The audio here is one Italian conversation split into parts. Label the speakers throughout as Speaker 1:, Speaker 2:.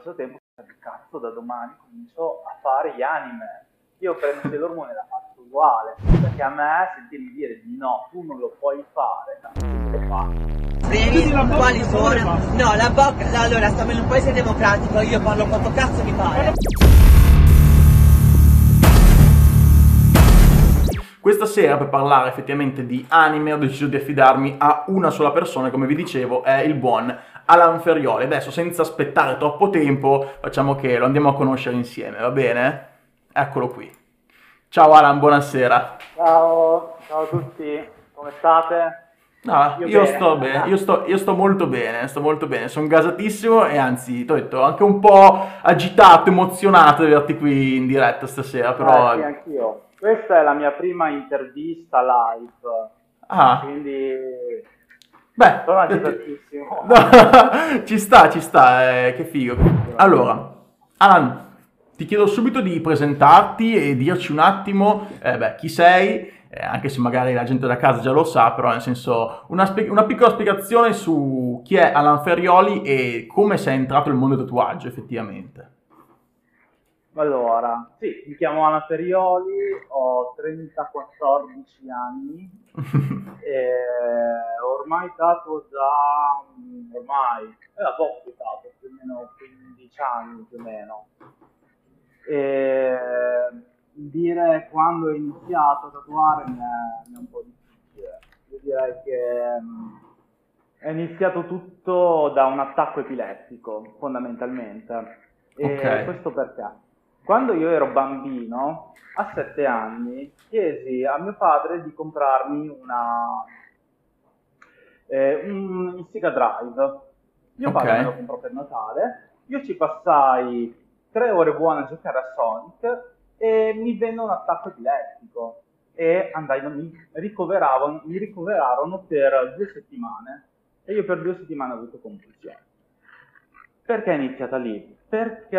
Speaker 1: stesso tempo, cazzo, da domani comincio a fare gli anime. Io prendo Sailor Moon e la faccio uguale, perché a me sentirmi dire di no, tu non lo puoi fare, non lo fa.
Speaker 2: Premi, quali sono? No, la bocca, allora, stiamo in un paese democratico, io parlo quanto cazzo mi pare.
Speaker 3: Questa sera per parlare effettivamente di anime ho deciso di affidarmi a una sola persona, come vi dicevo, è il buon Alan Ferioli. Adesso senza aspettare troppo tempo facciamo che lo andiamo a conoscere insieme, va bene? Eccolo qui. Ciao Alan, buonasera.
Speaker 1: Ciao, ciao a tutti, come state?
Speaker 3: No, io, io bene. sto bene, io sto, io sto, molto bene, sto molto bene, sono gasatissimo e anzi, ti ho detto, anche un po' agitato, emozionato di averti qui in diretta stasera, però...
Speaker 1: Eh, sì, anch'io. Questa è la mia prima intervista live. Ah. Quindi
Speaker 3: Beh,
Speaker 1: sono agitatissimo.
Speaker 3: No, ci sta, ci sta, eh, che figo. Allora, Alan, ti chiedo subito di presentarti e dirci un attimo eh, beh, chi sei, eh, anche se magari la gente da casa già lo sa, però nel senso una, spie- una, piccola spiegazione su chi è Alan Ferrioli e come sei entrato nel mondo del tatuaggio effettivamente.
Speaker 1: Allora, sì, mi chiamo Ana Ferioli, ho 30-14 anni, e ormai tatuo da, mm, ormai, è da poco tatuo, più o meno 15 anni più o meno. E dire quando ho iniziato a tatuare mi è, mi è un po' difficile. Io direi che mm, è iniziato tutto da un attacco epilettico, fondamentalmente. E okay. questo perché? Quando io ero bambino, a sette anni, chiesi a mio padre di comprarmi una, eh, un Instiga Drive. Mio okay. padre me lo comprò per Natale, io ci passai tre ore buone a giocare a Sonic e mi venne un attacco epilettico e andai, mi, ricoverarono, mi ricoverarono per due settimane e io per due settimane ho avuto convulsioni. Perché è iniziata lì? Perché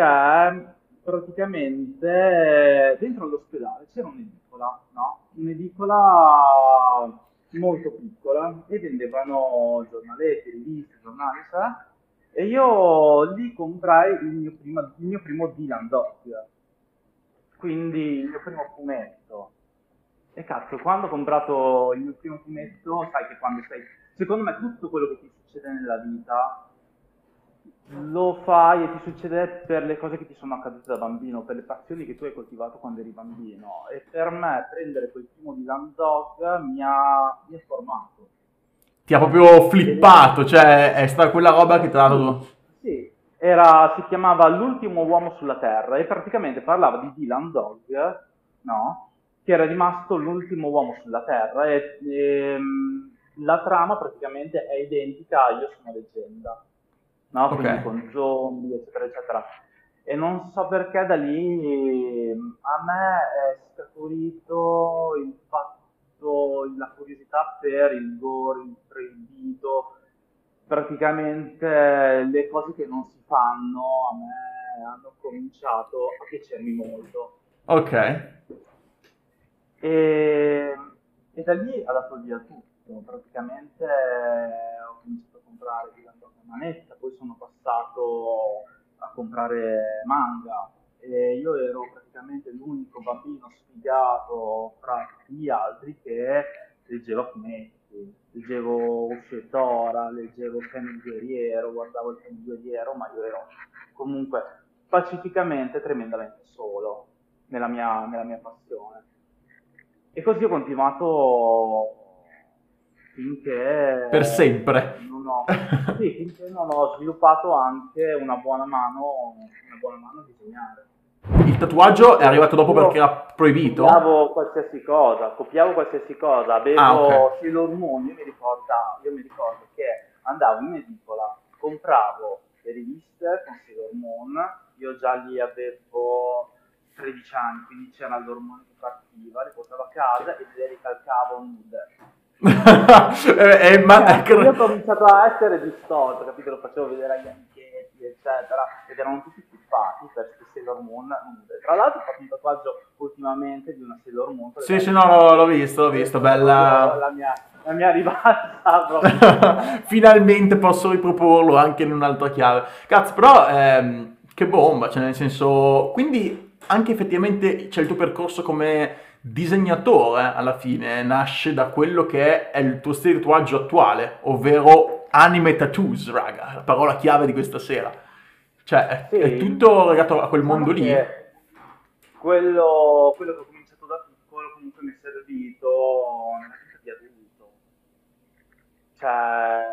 Speaker 1: praticamente dentro l'ospedale c'era un'edicola, no? Un'edicola molto piccola e vendevano giornaletti, riviste, giornali, sa? E io lì comprai il mio, prima, il mio primo Dylan Dog, quindi il mio primo fumetto. E cazzo, quando ho comprato il mio primo fumetto, sai che quando sei... Secondo me tutto quello che ti succede nella vita lo fai e ti succede per le cose che ti sono accadute da bambino, per le passioni che tu hai coltivato quando eri bambino. E per me prendere quel primo di Dog mi ha, mi ha formato.
Speaker 3: Ti ha proprio flippato, cioè è stata quella roba che ti ha dato...
Speaker 1: Sì, era, si chiamava L'ultimo uomo sulla Terra e praticamente parlava di Dylan Dog, no? Che era rimasto l'ultimo uomo sulla Terra e, e ehm, la trama praticamente è identica a Io sono leggenda no? Okay. Quindi con zombie, eccetera, eccetera. E non so perché da lì a me è scaturito il fatto, la curiosità per il gore, il proibito, praticamente le cose che non si fanno a me hanno cominciato a piacermi molto.
Speaker 3: Ok.
Speaker 1: E, e da lì ha dato via tutto, praticamente ho cominciato a comprare manetta, poi sono passato a comprare manga e io ero praticamente l'unico bambino sfigato fra gli altri che leggeva fumetti, leggevo Uscetora, leggevo il guerriero, guardavo il il guerriero, ma io ero comunque pacificamente tremendamente solo nella mia, nella mia passione. E così ho continuato finché...
Speaker 3: Per sempre.
Speaker 1: Non ho, sì, finché non ho sviluppato anche una buona mano, una buona mano a disegnare.
Speaker 3: Il tatuaggio è arrivato dopo perché era proibito?
Speaker 1: Copiavo qualsiasi cosa, copiavo qualsiasi cosa, avevo ah, okay. Sailor Moon, io mi, ricordo, io mi ricordo che andavo in edicola, compravo le riviste con Sailor Moon, io già lì avevo 13 anni, quindi c'era l'ormone che partiva, le portavo a casa e le ricalcavo nude
Speaker 3: eh, eh, ma,
Speaker 1: cioè, io ho cominciato a essere distorto, capito? Lo facevo vedere agli amichetti, eccetera, ed erano tutti flippati per queste Sailor Moon. Tra l'altro ho fatto un tatuaggio ultimamente di una Sailor Moon.
Speaker 3: Sì, sì, no, l'ho visto, l'ho visto, bella...
Speaker 1: La mia, la mia rivalsa
Speaker 3: Finalmente posso riproporlo anche in un'altra chiave. Cazzo, però... Ehm Che bomba, cioè nel senso... Quindi anche effettivamente c'è il tuo percorso come disegnatore alla fine, nasce da quello che è il tuo stile di tatuaggio attuale, ovvero anime tattoos, raga, la parola chiave di questa sera. Cioè, è,
Speaker 1: Sì.
Speaker 3: è tutto legato a quel
Speaker 1: Diciamo
Speaker 3: mondo lì.
Speaker 1: che Quello, quello che ho cominciato da piccolo comunque mi è servito nella vita di adulto. Cioè,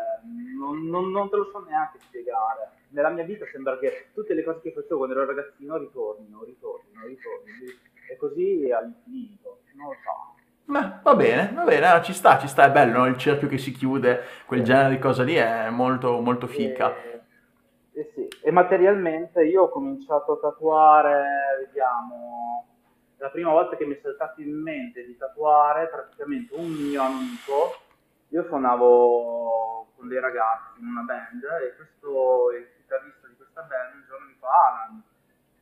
Speaker 1: non, non- non te lo so neanche spiegare. Nella mia vita sembra che tutte le cose che facevo quando ero ragazzino ritornino, ritornino, ritornino. E così all'infinito. Non lo so.
Speaker 3: Beh, va bene, va bene, eh, ci sta, ci sta, è bello, no? il cerchio che si chiude, quel genere di cosa lì è molto, molto fica.
Speaker 1: E, eh sì. E materialmente io ho cominciato a tatuare, vediamo, la prima volta che mi è saltato in mente di tatuare praticamente un mio amico, io suonavo con dei ragazzi in una band e questo, il chitarrista di questa band un giorno mi fa Alan,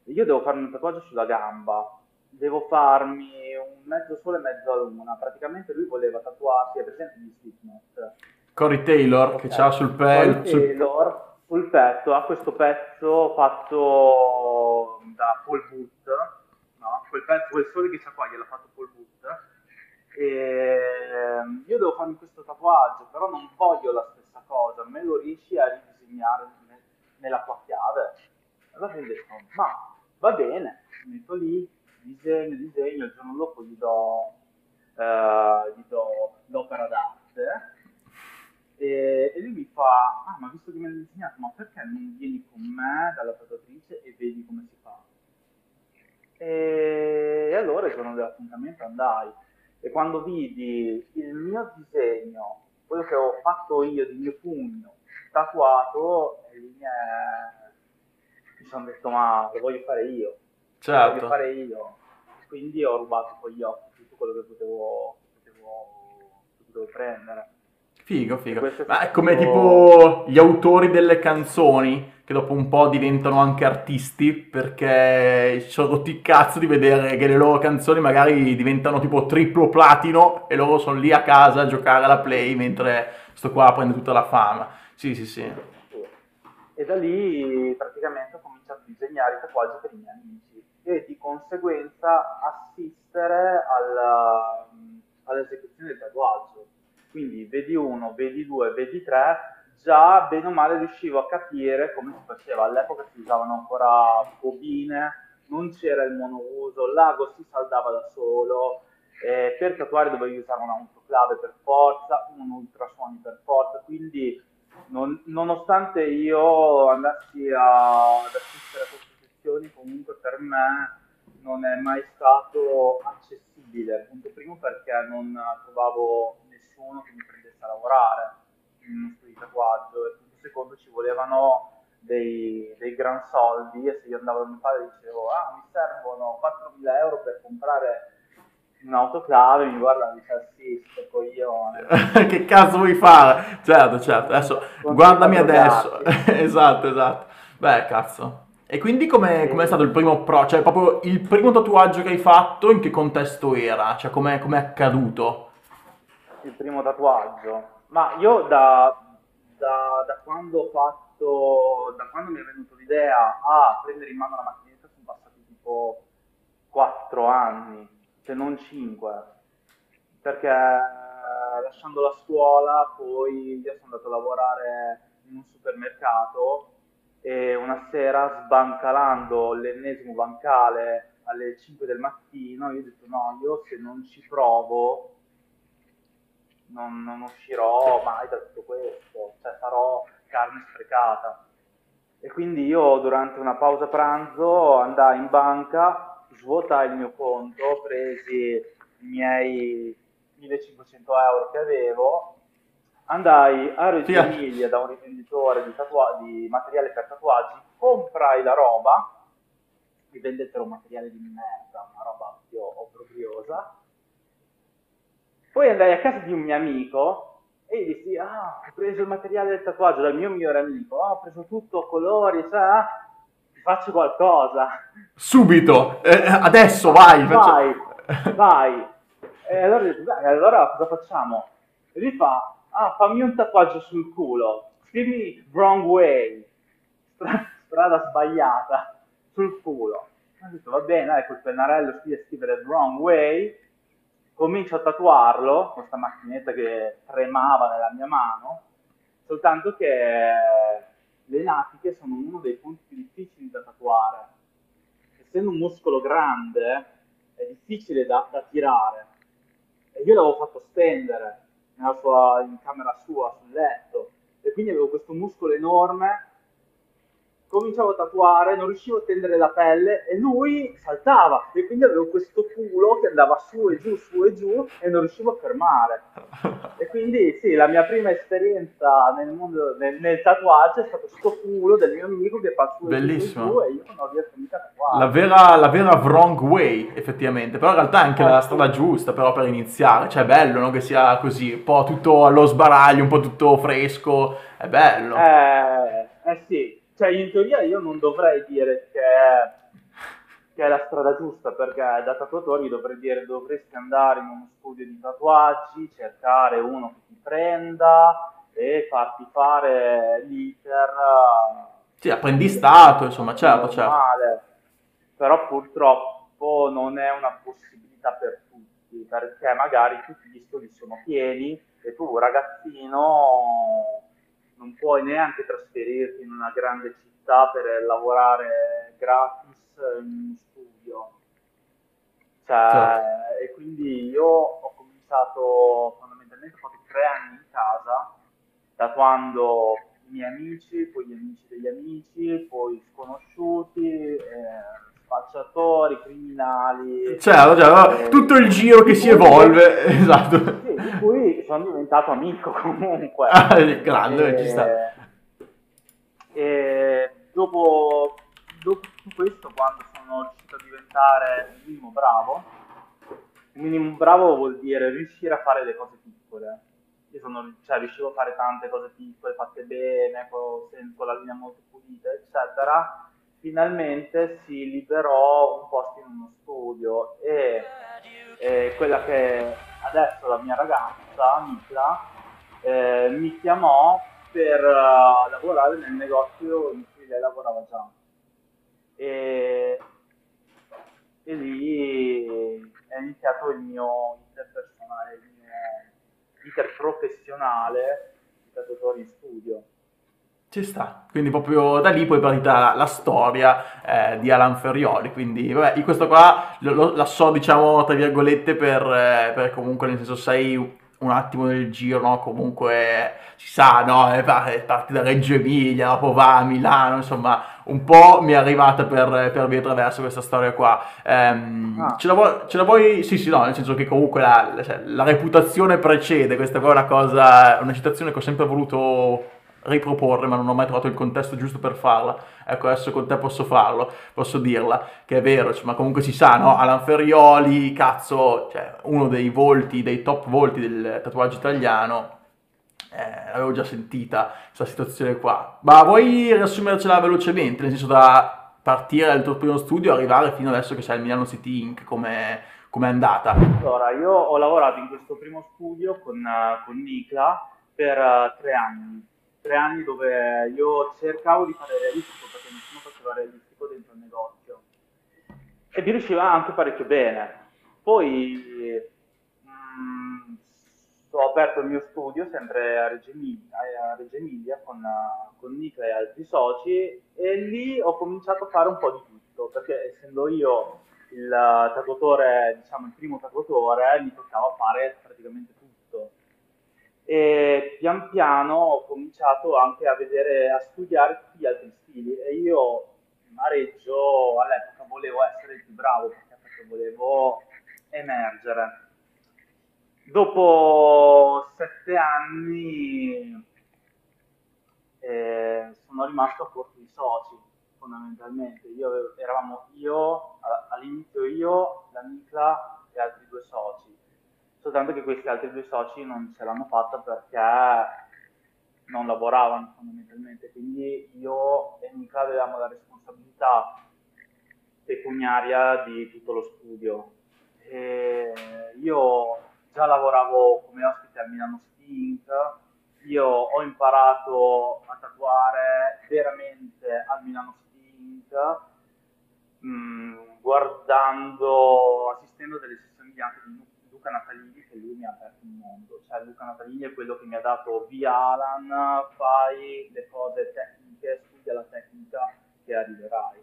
Speaker 1: io devo farmi un tatuaggio sulla gamba, devo farmi un mezzo sole e mezzo a luna, praticamente lui voleva tatuarsi, è presente di Slipknot?
Speaker 3: Corey Taylor che
Speaker 1: Ok.
Speaker 3: c'ha sul
Speaker 1: Poi
Speaker 3: pezzo,
Speaker 1: Taylor sul petto ha questo pezzo fatto da Paul Booth, no? quel, pezzo, quel sole che c'ha qua gliel'ha fatto Paul Booth. E ehm, io devo farmi questo tatuaggio, però non voglio la stessa cosa, me lo riesci a ridisegnare ne- nella tua chiave? Allora mi detto, ma va bene, mi metto lì, disegno, disegno, il giorno dopo gli do, eh, gli do l'opera d'arte e, e lui mi fa, ah ma visto che mi hai disegnato, ma perché non vieni con me dalla tatuatrice e vedi come si fa? E, e allora il giorno dell'appuntamento andai e quando vidi il mio disegno, quello che ho fatto io di mio pugno, tatuato, lì mi, è- mi sono detto ma lo voglio fare io, lo voglio
Speaker 3: certo.
Speaker 1: fare io. Quindi ho rubato con gli occhi tutto quello che potevo, potevo, che potevo prendere.
Speaker 3: Figo, figo. Ma è come tipo gli autori delle canzoni che dopo un po' diventano anche artisti perché sono rotti il cazzo di vedere che le loro canzoni magari diventano tipo triplo platino e loro sono lì a casa a giocare alla play mentre sto qua prende tutta la fama. Sì, sì. Sì.
Speaker 1: E da lì praticamente ho cominciato a disegnare i tatuaggi per i miei amici e di conseguenza assistere alla- all'esecuzione del tatuaggio. Quindi vedi uno, vedi due, vedi tre, già bene o male riuscivo a capire come si faceva. All'epoca si usavano ancora bobine, non c'era il monouso, l'ago si saldava da solo, eh, per tatuare dovevi usare un autoclave per forza, un ultrasuoni per forza, quindi non- nonostante io andassi a, ad assistere a queste sezioni, comunque per me non è mai stato accessibile. Punto primo perché non trovavo nessuno che mi prendesse a lavorare in uno studio di tatuaggio e punto secondo ci volevano dei, dei gran soldi e se io andavo da mio padre dicevo ah mi servono 4.000 euro per comprare un'autoclave mi guarda e dice sì sto coglione
Speaker 3: che cazzo vuoi fare? Certo, certo. Adesso guardami adesso. esatto, esatto. Beh, cazzo. E quindi com'è,
Speaker 1: Sì.
Speaker 3: com'è stato il primo approccio? Cioè, proprio il primo tatuaggio che hai fatto, in che contesto era? Cioè, com'è, com'è accaduto?
Speaker 1: il primo tatuaggio. Ma io da, da- da quando ho fatto, da quando mi è venuto l'idea a prendere in mano la macchinetta sono passati tipo 4 anni, se non 5, perché eh, lasciando la scuola poi io sono andato a lavorare in un supermercato e una sera sbancalando l'ennesimo bancale alle 5 del mattino io ho detto no, io se non ci provo non, non uscirò mai da tutto questo, cioè sarò carne sprecata. E quindi io durante una pausa pranzo andai in banca, svuotai il mio conto, presi i miei 1500 euro che avevo, andai a Reggio. Emilia da un rivenditore di, tatua- di materiale per tatuaggi, comprai la roba, mi vendettero un materiale di merda, una roba più obbrobriosa, poi andai a casa di un mio amico e gli dissi, ah, ho preso il materiale del tatuaggio dal mio migliore amico, ah, ho preso tutto colori, cioè, ti faccio qualcosa.
Speaker 3: Subito! Eh, adesso, vai! faccio-
Speaker 1: Vai, vai. E allora ho detto, "Dai, allora cosa facciamo? Fa, ah, fammi un tatuaggio sul culo, scrivimi wrong way, Stra- strada sbagliata. sul culo. Ho detto, va bene, ecco il pennarello scrivere wrong way, comincio a tatuarlo questa macchinetta che tremava nella mia mano, soltanto che le natiche sono uno dei punti più difficili da tatuare. Essendo un muscolo grande, è difficile da, da tirare. E io l'avevo fatto stendere sua, in camera sua, sul letto, e quindi avevo questo muscolo enorme cominciavo a tatuare, non riuscivo a tendere la pelle e lui saltava e quindi avevo questo culo che andava su e giù, su e giù e non riuscivo a fermare. E quindi sì, la mia prima esperienza nel mondo nel, nel tatuaggio è stato questo culo del mio amico che fa su
Speaker 3: Bellissimo.
Speaker 1: e giù e io non riesco mica a tatuare.
Speaker 3: La vera, la vera wrong way, effettivamente, però in realtà è anche la strada giusta però per iniziare, cioè è bello no? che sia così, un po' tutto allo sbaraglio, un po' tutto fresco, è bello.
Speaker 1: Eh, eh sì, cioè in teoria io non dovrei dire che è, che è la strada giusta, perché da tatuatori dovrei dire dovresti andare in uno studio di tatuaggi, cercare uno che ti prenda e farti fare l'iter.
Speaker 3: Sì, apprendistato, insomma, certo, certo.
Speaker 1: Però purtroppo non è una possibilità per tutti, perché magari tutti gli studi sono pieni e tu ragazzino non puoi neanche trasferirti in una grande città per lavorare gratis in studio. Cioè, certo. E quindi io ho cominciato fondamentalmente, ho fatto tre anni in casa, tatuando i miei amici, poi gli amici degli amici, poi sconosciuti, eh, spacciatori, criminali.
Speaker 3: Certo, certo, eh, tutto il giro che si evolve, esatto.
Speaker 1: Sì, di cui sono diventato amico comunque.
Speaker 3: Ah, grande, e, ci sta.
Speaker 1: E dopo, dopo questo, quando sono riuscito a diventare minimo bravo, minimo bravo vuol dire riuscire a fare le cose piccole. Io sono, cioè, riuscivo a fare tante cose piccole, fatte bene, con, con la linea molto pulita, eccetera finalmente si liberò un posto in uno studio e, e quella che adesso la mia ragazza, Mitra, eh, mi chiamò per uh, lavorare nel negozio in cui lei lavorava già. E, e lì è iniziato il mio interpersonale, il mio interprofessionale di tatuatore in studio.
Speaker 3: Ci sta, quindi proprio da lì poi è partita la, la storia eh, di Alan Ferrioli, quindi vabbè, questo qua lo, lo, la so diciamo tra virgolette per, eh, per comunque nel senso sei un attimo nel giro, no? comunque si sa, no? parti da Reggio Emilia, dopo va a Milano, insomma un po' mi è arrivata per, per via attraverso questa storia qua. Ehm, ah. ce, la vuoi, ce, la vuoi, Sì, sì, no, nel senso che comunque la, cioè, la reputazione precede, questa qua è una cosa, una citazione che ho sempre voluto riproporre, ma non ho mai trovato il contesto giusto per farla. Ecco, adesso con te posso farlo, posso dirla, che è vero, ma comunque si sa, no? Alan Ferrioli, cazzo, cioè, uno dei volti, dei top volti del tatuaggio italiano, eh, l'avevo già sentita, questa situazione qua. Ma vuoi riassumercela velocemente, nel senso da partire dal tuo primo studio e arrivare fino adesso che sei al Milano City Inc., come è andata?
Speaker 1: Allora, io ho lavorato in questo primo studio con, con Nicla per uh, tre anni tre anni dove io cercavo di fare realistico perché nessuno faceva realistico dentro il negozio e mi riusciva anche parecchio bene. Poi mh, mm, ho aperto il mio studio sempre a Reggio Emilia, a Reggio Emilia con, con Nicola e altri soci e lì ho cominciato a fare un po' di tutto perché essendo io il tatuatore, diciamo il primo tatuatore, mi toccava fare praticamente e pian piano ho cominciato anche a vedere, a studiare tutti gli altri stili e io a Reggio all'epoca volevo essere il più bravo perché volevo emergere. Dopo sette anni eh, sono rimasto a corto di soci fondamentalmente. Io eravamo io, all'inizio io, la Nicla e altri due soci soltanto che questi altri due soci non ce l'hanno fatta perché non lavoravano fondamentalmente, quindi io e Mica avevamo la responsabilità pecuniaria di tutto lo studio. E io già lavoravo come ospite al Milano Stink, io ho imparato a tatuare veramente al Milano Stink mh, guardando, assistendo delle sessioni di anche di Luca Natalini che lui mi ha aperto il mondo, cioè Luca Natalini è quello che mi ha dato via Alan, fai le cose tecniche, studia la tecnica che arriverai.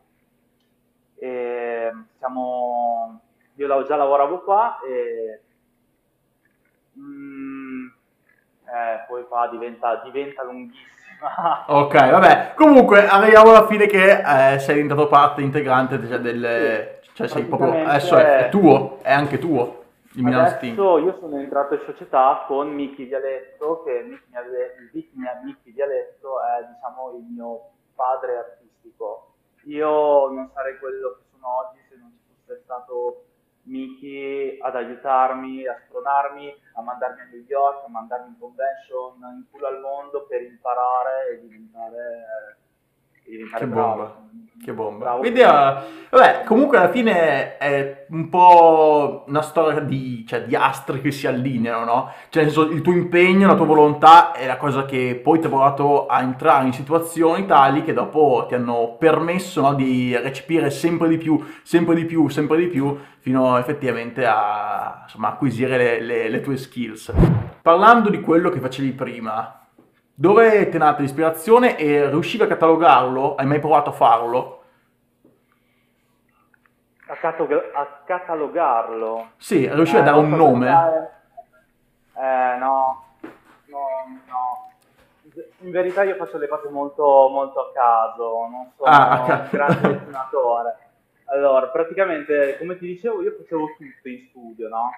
Speaker 1: E siamo, io già lavoravo qua e mm, eh, poi qua diventa, diventa lunghissima.
Speaker 3: ok, vabbè. Comunque arriviamo alla fine che eh, sei diventato parte integrante cioè, del... Sì, cioè sei proprio... Adesso è, è tuo, è anche tuo.
Speaker 1: Adesso io sono entrato in società con Miki Vialetto, che Miki, Miki Vialetto è diciamo il mio padre artistico. Io non sarei quello che sono oggi se non ci fosse stato Miki ad aiutarmi, a spronarmi, a mandarmi a New York, a mandarmi in convention in culo al mondo per imparare e diventare, diventare
Speaker 3: che
Speaker 1: bravo.
Speaker 3: Bomba. Che bomba. Quindi, uh, vabbè, comunque alla fine è un po' una storia di, cioè, di astri che si allineano, no? Cioè, nel senso, il tuo impegno, la tua volontà è la cosa che poi ti ha portato a entrare in situazioni tali che dopo ti hanno permesso no, di recepire sempre di più, sempre di più, sempre di più, fino effettivamente a insomma, acquisire le, le, le tue skills. Parlando di quello che facevi prima, dove è nata l'ispirazione e riuscivi a catalogarlo? Hai mai provato a farlo?
Speaker 1: A, catog- a catalogarlo?
Speaker 3: Sì, riuscivi eh, a dare un nome?
Speaker 1: Eh, no, no, no. In verità io faccio le cose molto, molto a caso, non sono ah, un grande destinatore. Allora, praticamente, come ti dicevo, io facevo tutto in studio, no?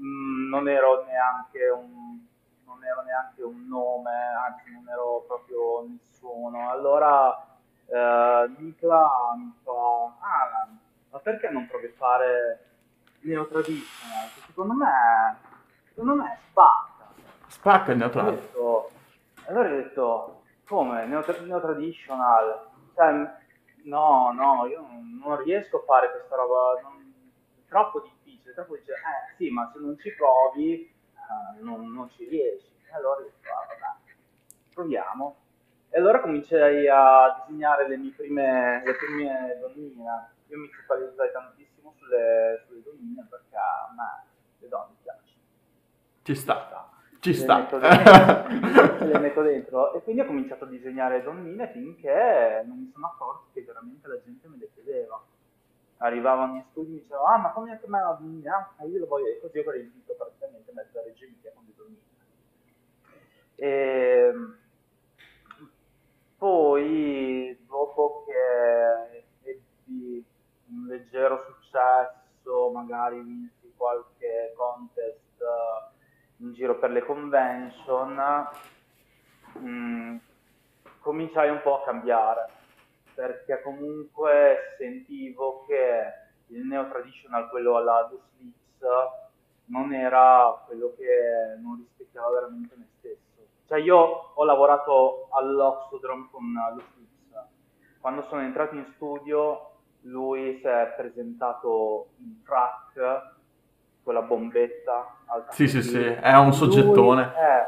Speaker 1: Mm, non ero neanche un non ero neanche un nome, anzi non ero proprio nessuno. Allora eh, Nicla mi fa, ah, ma perché non provi a fare Neo Traditional? Secondo me, secondo me spacca.
Speaker 3: Spacca il Neo Traditional?
Speaker 1: Allora ho detto, come, Neo, neo Traditional? Cioè, no, no, io non, non, riesco a fare questa roba, non, è troppo difficile, troppo difficile. Eh sì, ma se non ci provi uh, non, non, ci riesci. E allora ho detto, ah, vabbè, proviamo. E allora cominciai a disegnare le mie prime, le prime donnine. Io mi focalizzai tantissimo sulle, sulle donnine perché a me le donne piacciono.
Speaker 3: Ci sta. Ci sta.
Speaker 1: Le metto, le metto dentro. E quindi ho cominciato a disegnare donnine finché non mi sono accorto che veramente la gente me le chiedeva arrivavano in studio e mi dicevano ah ma come me la donnina? Ah, io lo voglio e così ho riempito praticamente mezza Reggio Emilia con donnine e poi dopo che ebbi un leggero successo magari vinsi qualche contest eh, in giro per le convention mh, mm, cominciai un po' a cambiare perché comunque sentivo che il neo traditional, quello alla Dos non era quello che non rispecchiava veramente me stesso. Cioè io ho lavorato all'Oxodrome con lo quando sono entrato in studio lui si è presentato in track con la bombetta.
Speaker 3: Sì, sì, sì, è un soggettone.
Speaker 1: Lui è,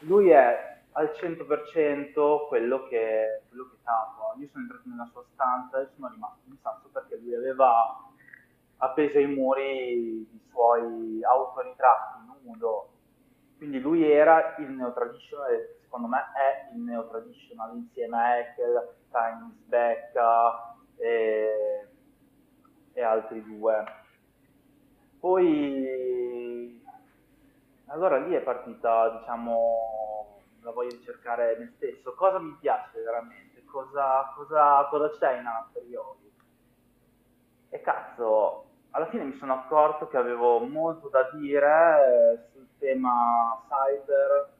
Speaker 1: lui è al 100% quello che, quello che tapa. Io sono entrato nella sua stanza e sono rimasto in sasso perché lui aveva appeso ai muri i suoi autoritratti nudo. Quindi lui era il neo-traditional secondo me è il neo-traditional insieme a Eckel, Times Becca e, e altri due. Poi allora lì è partita, diciamo, la voglia di cercare me stesso, cosa mi piace veramente, cosa, cosa, cosa c'è in Anasterioli. E cazzo, alla fine mi sono accorto che avevo molto da dire eh, sul tema cyber,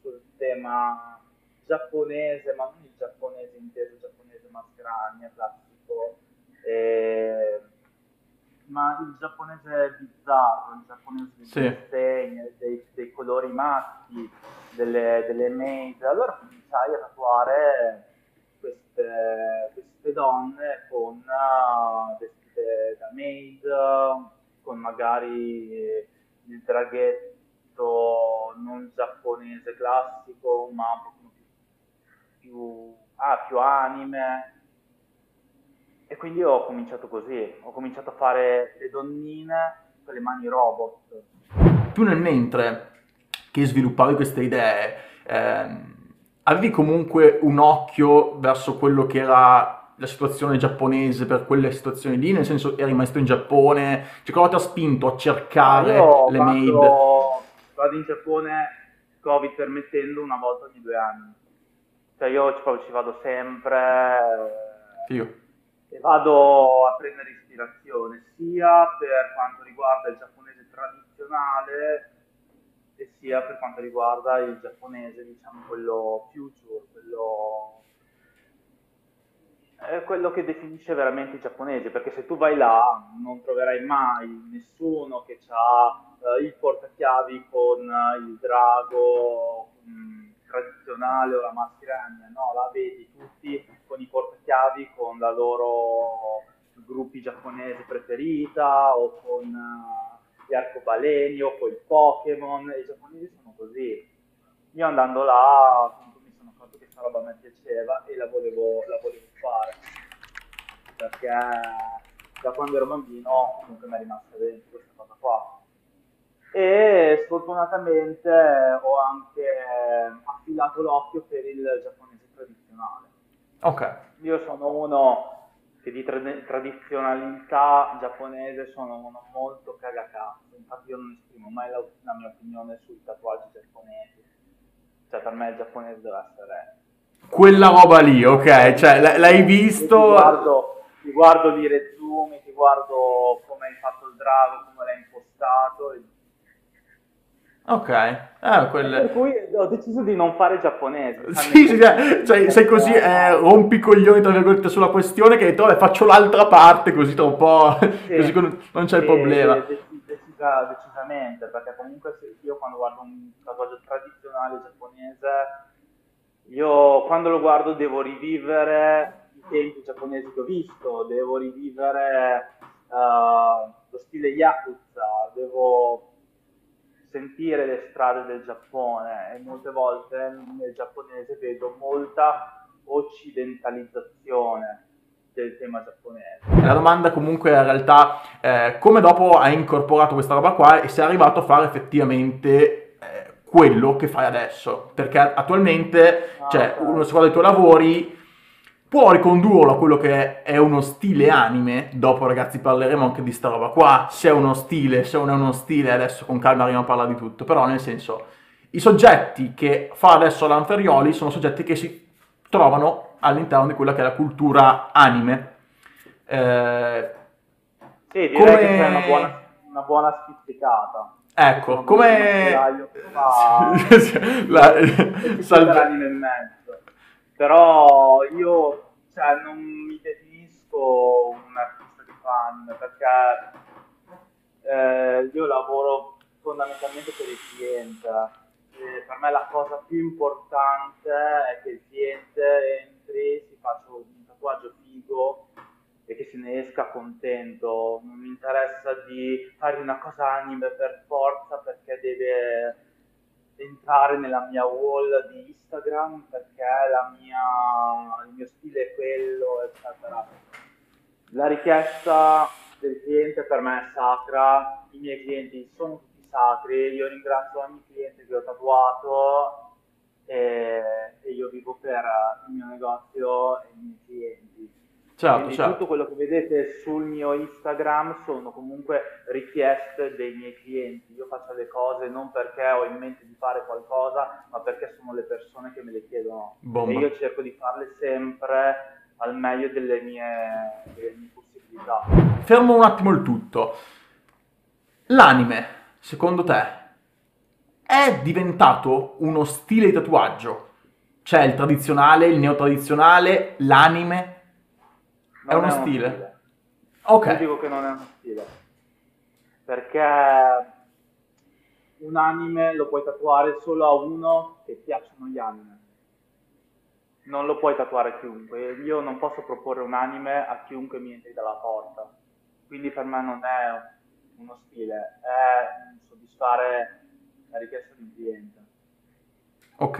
Speaker 1: sul tema giapponese, ma non il giapponese inteso giapponese mascheragna, classico, eh, ma il giapponese bizzarro, il giapponese sì. dei disegni, dei, dei colori maschi, delle, delle maid. Allora cominciai a tatuare queste, queste donne con uh, vestite da maid, con magari il draghetto non giapponese classico, ma un po' più, più, ah, più anime e quindi ho cominciato così, ho cominciato a fare le donnine con le mani robot.
Speaker 3: Tu nel mentre che sviluppavi queste idee, ehm, avevi comunque un occhio verso quello che era la situazione giapponese per quelle situazioni lì, nel senso eri rimasto in Giappone, cioè cosa ti ha spinto a cercare
Speaker 1: Io
Speaker 3: le
Speaker 1: vado,
Speaker 3: maid?
Speaker 1: Vado in Giappone, Covid permettendo, una volta ogni due anni. Cioè io ci, ci vado sempre
Speaker 3: Figo.
Speaker 1: e vado a prendere ispirazione sia per quanto riguarda il giapponese tradizionale e sia per quanto riguarda il giapponese, diciamo, quello future, quello è quello che definisce veramente i giapponesi, perché se tu vai là non troverai mai nessuno che ha eh, il portachiavi con eh, il drago mh, tradizionale o la maschera Anya, no, là vedi tutti con i portachiavi con la loro gruppi giapponesi preferita o con eh, gli arcobaleni o con i Pokémon, i giapponesi sono così. Io andando là appunto, mi sono accorto che questa roba mi piaceva e la volevo, la volevo fare perché da quando ero bambino comunque mi è rimasta dentro questa cosa qua e sfortunatamente ho anche affilato l'occhio per il giapponese tradizionale
Speaker 3: Ok.
Speaker 1: io sono uno che di trad- tradizionalità giapponese sono uno molto cagacazzo infatti io non esprimo mai la, la mia opinione sui tatuaggi giapponesi cioè per me il giapponese deve essere
Speaker 3: Quella roba lì, ok, cioè l- l'hai visto...
Speaker 1: Ti guardo, ti guardo di rezumi, ti guardo come hai fatto il drago, come l'hai impostato. e-
Speaker 3: Ok, eh, quelle...
Speaker 1: Per cui ho deciso di non fare giapponese.
Speaker 3: Sì, sì, sì, cioè, sei così, eh, rompi i coglioni tra virgolette sulla questione che hai detto, vabbè, faccio l'altra parte così tra un po',
Speaker 1: Sì.
Speaker 3: così non c'è il problema.
Speaker 1: de- decisa- decisamente, perché comunque io quando guardo un tatuaggio tradizionale giapponese, io quando lo guardo devo rivivere i tempi giapponesi che ho visto, devo rivivere eh, lo stile Yakuza, devo sentire le strade del Giappone e molte volte nel giapponese vedo molta occidentalizzazione del tema giapponese.
Speaker 3: La domanda comunque in realtà eh, come dopo hai incorporato questa roba qua e sei arrivato a fare effettivamente eh, quello che fai adesso? Perché attualmente,
Speaker 1: Ah,
Speaker 3: cioè,
Speaker 1: ok.
Speaker 3: uno si guarda i tuoi lavori, può ricondurlo a quello che è uno stile anime, dopo ragazzi parleremo anche di sta roba qua, se è uno stile, se non è uno stile, adesso con calma arriviamo a parlare di tutto, però nel senso, i soggetti che fa adesso Lanferioli sono soggetti che si trovano all'interno di quella che è la cultura anime. Eh,
Speaker 1: Sì, direi
Speaker 3: Come-
Speaker 1: che c'è una buona, una buona spizzicata.
Speaker 3: ecco, come...
Speaker 1: fa-
Speaker 3: La-
Speaker 1: e Però io cioè, non mi definisco un artista di fan perché eh, io lavoro fondamentalmente per il cliente. E per me la cosa più importante è che il cliente entri, si faccia un tatuaggio figo e che se ne esca contento. Non mi interessa di fare una cosa anime per forza perché deve entrare nella mia wall di Instagram perché mia, il mio stile è quello, eccetera. La richiesta del cliente per me è sacra, i miei clienti sono tutti sacri, io ringrazio ogni cliente che ho tatuato e, e io vivo per il mio negozio e i miei clienti.
Speaker 3: Certo,
Speaker 1: Quindi
Speaker 3: certo.
Speaker 1: tutto quello che vedete sul mio Instagram sono comunque richieste dei miei clienti. Io faccio le cose non perché ho in mente di fare qualcosa, ma perché sono le persone che me le chiedono.
Speaker 3: Bomba.
Speaker 1: E io cerco di farle sempre al meglio delle mie, delle mie possibilità.
Speaker 3: Fermo un attimo il tutto. L'anime, secondo te, è diventato uno stile di tatuaggio? C'è il tradizionale, il neotradizionale, l'anime? È uno stile?
Speaker 1: Io
Speaker 3: Ok,
Speaker 1: dico che non è uno stile. Perché un anime lo puoi tatuare solo a uno che piacciono gli anime. Non lo puoi tatuare a chiunque. Io non posso proporre un anime a chiunque mi entri dalla porta. Quindi per me non è uno stile, è soddisfare la richiesta di un cliente.
Speaker 3: ok.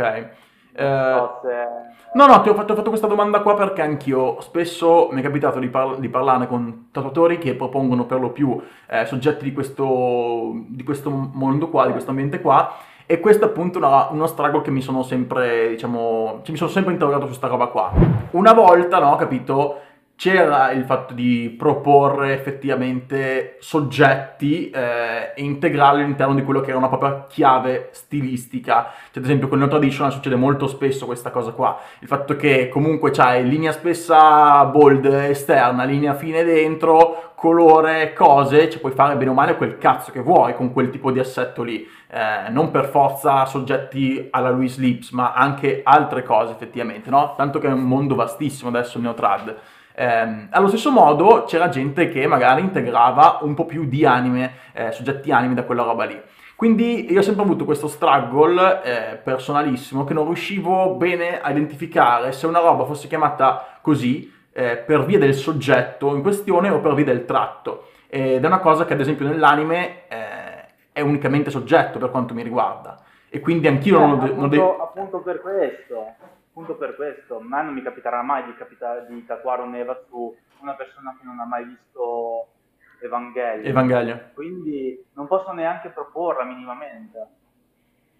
Speaker 1: Non so se...
Speaker 3: No, no, ti ho, fatto, ho fatto questa domanda qua perché anch'io spesso mi è capitato di, par- di parlarne con tatuatori che propongono per lo più eh, soggetti di questo, di questo mondo qua, di questo ambiente qua, e questo è appunto una, uno struggle che mi sono sempre, diciamo, cioè mi sono sempre interrogato su questa roba qua. Una volta, no, capito, c'era il fatto di proporre effettivamente soggetti eh, e integrarli all'interno di quello che era una propria chiave stilistica. Cioè, ad esempio, con il no traditional succede molto spesso questa cosa qua. Il fatto che comunque c'hai linea spessa bold esterna, linea fine dentro, colore, cose, cioè puoi fare bene o male quel cazzo che vuoi con quel tipo di assetto lì. Eh, non per forza soggetti alla Louis Lips, ma anche altre cose effettivamente, no? Tanto che è un mondo vastissimo adesso il neotrad. Eh, allo stesso modo c'era gente che magari integrava un po' più di anime, eh, soggetti anime da quella roba lì. Quindi io ho sempre avuto questo struggle eh, personalissimo che non riuscivo bene a identificare se una roba fosse chiamata così eh, per via del soggetto in questione o per via del tratto. Ed è una cosa che ad esempio nell'anime eh, è unicamente soggetto per quanto mi riguarda. E quindi anch'io
Speaker 1: Eh,
Speaker 3: non,
Speaker 1: appunto,
Speaker 3: non devo...
Speaker 1: appunto per questo, appunto per questo, a me non mi capiterà mai di, capita- di tatuare un Eva su una persona che non ha mai visto Evangelion.
Speaker 3: Evangelio.
Speaker 1: Quindi non posso neanche proporla minimamente.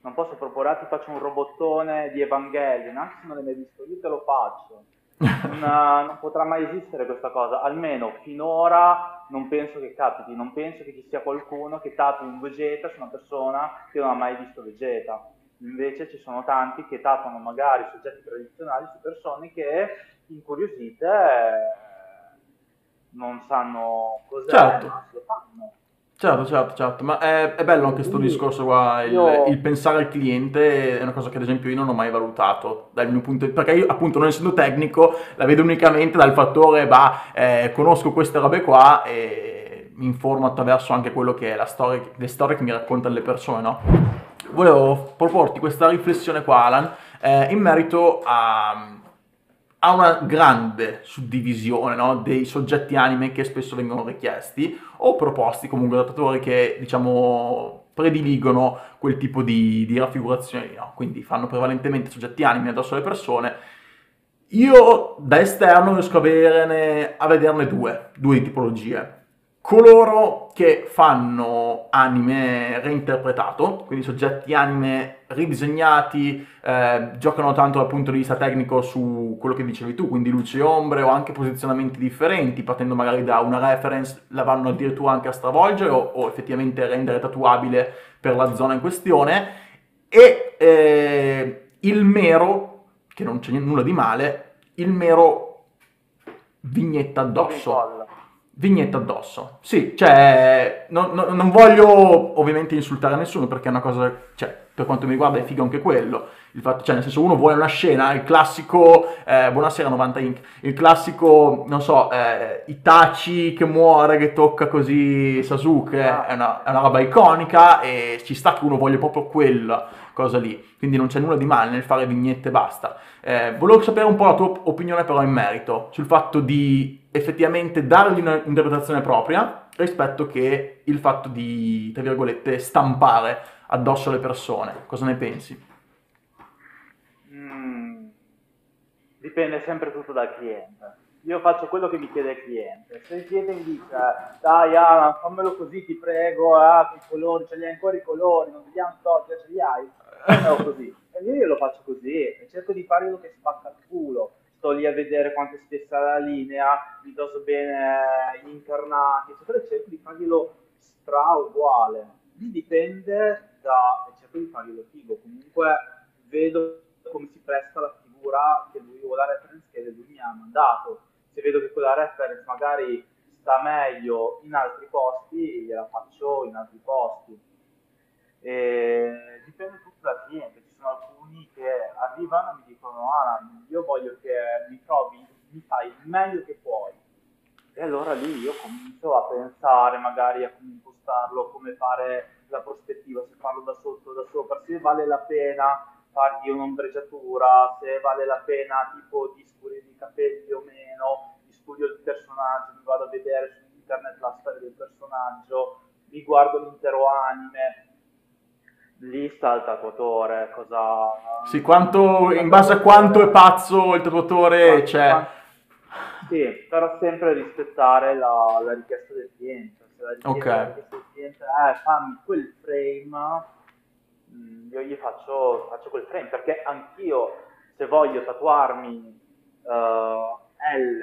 Speaker 1: Non posso proporre, ah, ti faccio un robottone di Evangelion, anche se non l'hai mai visto, io te lo faccio. Non, eh, non potrà mai esistere questa cosa, almeno finora non penso che capiti, non penso che ci sia qualcuno che tatu un Vegeta su una persona che non ha mai visto Vegeta. Invece ci sono tanti che tatuano magari soggetti tradizionali su persone che incuriosite non sanno cos'è,
Speaker 3: Certo.
Speaker 1: ma lo fanno.
Speaker 3: Certo, certo, certo, ma è, è bello anche questo discorso qua, il,
Speaker 1: io-
Speaker 3: il pensare al cliente è una cosa che ad esempio io non ho mai valutato dal mio punto di perché io appunto non essendo tecnico la vedo unicamente dal fattore, bah, eh, conosco queste robe qua e mi informo attraverso anche quello che è la storia, le storie che mi raccontano le persone, no? Volevo proporti questa riflessione qua, Alan, eh, in merito a, ha una grande suddivisione no, dei soggetti anime che spesso vengono richiesti o proposti comunque da tatuatori che diciamo prediligono quel tipo di, di raffigurazioni, no? quindi fanno prevalentemente soggetti anime addosso alle persone. Io da esterno riesco a, vederne, a vederne due, due tipologie. Coloro che fanno anime reinterpretato, quindi soggetti anime ridisegnati, eh, giocano tanto dal punto di vista tecnico su quello che dicevi tu, quindi luce e ombre o anche posizionamenti differenti, partendo magari da una reference, la vanno addirittura anche a stravolgere o, o effettivamente rendere tatuabile per la zona in questione. E eh, il mero, che non c'è nulla di male, il mero vignetta addosso.
Speaker 1: Colla.
Speaker 3: Vignetta addosso. Sì, cioè, non, non- non voglio ovviamente insultare nessuno perché è una cosa, cioè, per quanto mi riguarda è figo anche quello. Il fatto, cioè, nel senso, uno vuole una scena, il classico, eh, buonasera 90 Inc., il classico, non so, eh, Itachi che muore, che tocca così Sasuke,
Speaker 1: Ah.
Speaker 3: è una, è una roba iconica e ci sta che uno voglia proprio quella cosa lì. Quindi non c'è nulla di male nel fare vignette e basta. Eh, volevo sapere un po' la tua opinione però in merito sul fatto di effettivamente dargli un'interpretazione propria rispetto che il fatto di, tra virgolette, stampare addosso alle persone. Cosa ne pensi?
Speaker 1: Mm, dipende sempre tutto dal cliente. Io faccio quello che mi chiede il cliente. Se il cliente mi dice, dai Alan, fammelo così, ti prego, ah, che colori, ce li hai ancora i colori, non vediamo storia, ce li hai, fammelo così. E io glielo faccio così, e cerco di farglielo che spacca il culo. Sto lì a vedere quanto è spessa la linea, mi doso bene gli incarnati, eccetera, cerco di farglielo stra uguale. Lì dipende da... cerco di farglielo figo. Comunque vedo come si presta la figura che lui o la reference che lui mi ha mandato. Se vedo che quella reference magari sta meglio in altri posti, gliela faccio in altri posti. E dipende tutto dal cliente. Ci sono alcuni che arrivano e mi dicono: Alan, io voglio che mi trovi, mi fai il meglio che puoi. E allora lì io comincio a pensare magari a come impostarlo, come fare la prospettiva, se farlo da sotto da sopra, se vale la pena fargli un'ombreggiatura, se vale la pena tipo di scurire i capelli o meno, di studio il personaggio, mi vado a vedere su internet la storia del personaggio, mi guardo l'intero anime. Lì sta il tatuatore, cosa...
Speaker 3: Sì, quanto, in base a quanto è pazzo il tatuatore c'è...
Speaker 1: Sì, però sempre rispettare la, la richiesta del cliente. Se la richiesta,
Speaker 3: Ok.
Speaker 1: la richiesta del cliente è fammi quel frame, mm, io gli faccio, faccio quel frame, perché anch'io se voglio tatuarmi eh, L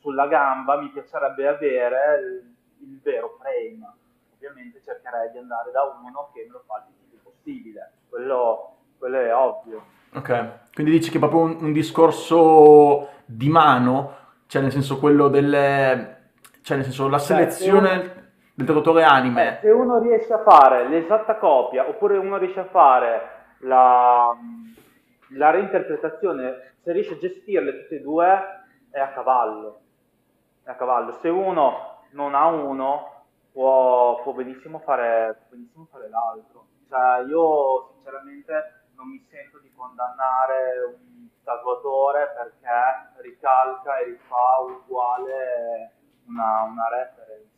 Speaker 1: sulla gamba mi piacerebbe avere il, il vero frame. Ovviamente cercherei di andare da uno che me lo fa il più possibile, quello, quello è ovvio.
Speaker 3: Ok, quindi dici che è proprio un, un discorso di mano, cioè nel senso quello delle... cioè nel senso la selezione del tatuatore
Speaker 1: Eh,
Speaker 3: anime.
Speaker 1: se uno riesce a fare l'esatta copia oppure uno riesce a fare la, la reinterpretazione, se riesce a gestirle tutte e due, è a cavallo. È a cavallo. Se uno non ha uno, può, può benissimo fare, può benissimo fare l'altro. Cioè, io sinceramente non mi sento di condannare un tatuatore perché ricalca e rifà uguale una, una reference.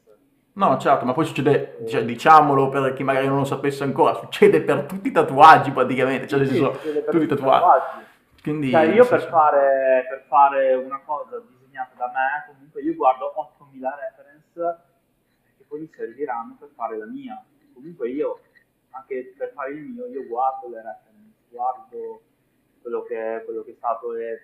Speaker 3: No, certo, ma poi succede, cioè, diciamolo per chi magari non lo sapesse ancora, succede per tutti i tatuaggi praticamente, cioè nel
Speaker 1: Sì,
Speaker 3: senso, tutti i
Speaker 1: tutti i
Speaker 3: tatuaggi.
Speaker 1: tatuaggi.
Speaker 3: Quindi,
Speaker 1: Cioè, io per fare, per fare una cosa disegnata da me, comunque io guardo 8000 reference poi mi serviranno per fare la mia. Comunque io, anche per fare il mio, io guardo le reference, guardo quello che, quello che è stato e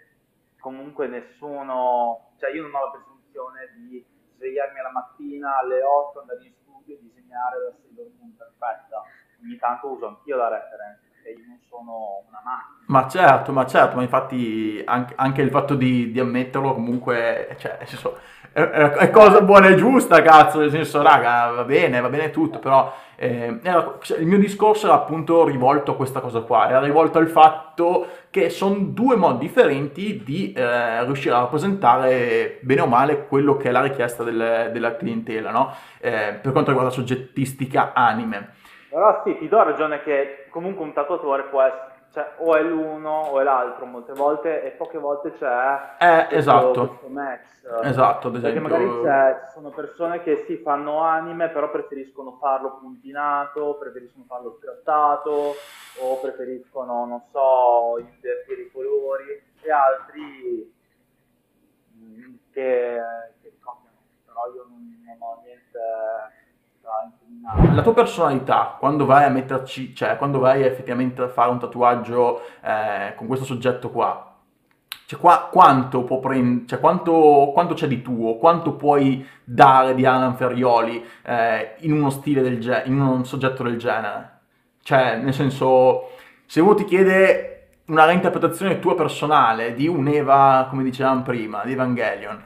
Speaker 1: comunque nessuno, cioè io non ho la presunzione di svegliarmi la mattina alle 8, andare in studio e disegnare la Moon perfetta. Ogni tanto uso anch'io la reference, perché io non sono una macchina.
Speaker 3: Ma certo, ma certo, ma infatti anche, anche il fatto di, di ammetterlo comunque, cioè, senso, è, è- cosa buona e giusta, cazzo, nel senso, raga, va bene, va bene tutto, però eh, era- il mio discorso era appunto rivolto a questa cosa qua, era rivolto al fatto che sono due modi differenti di eh, riuscire a rappresentare bene o male quello che è la richiesta del- della clientela, no? Eh, per quanto riguarda soggettistica anime.
Speaker 1: Però sì, ti do ragione che comunque un tatuatore può essere, cioè, o è l'uno o è l'altro molte volte e poche volte c'è
Speaker 3: Eh,
Speaker 1: questo,
Speaker 3: esatto.
Speaker 1: questo match.
Speaker 3: Esatto, ad
Speaker 1: Perché
Speaker 3: esempio...
Speaker 1: magari c'è- ci sono persone che sì, fanno anime, però preferiscono farlo puntinato, preferiscono farlo scattato, o preferiscono, non so, invertire i colori, e altri mm, che, che copiano. Però io non, non ho niente.
Speaker 3: La tua personalità, quando vai a metterci, cioè quando vai effettivamente a fare un tatuaggio eh, con questo soggetto qua, cioè qua, quanto prendere, cioè quanto, quanto c'è di tuo, quanto puoi dare di Alan Ferioli eh, in uno stile del genere, in un soggetto del genere? Cioè, nel senso, se uno ti chiede una reinterpretazione tua personale di un'Eva, come dicevamo prima, di Evangelion,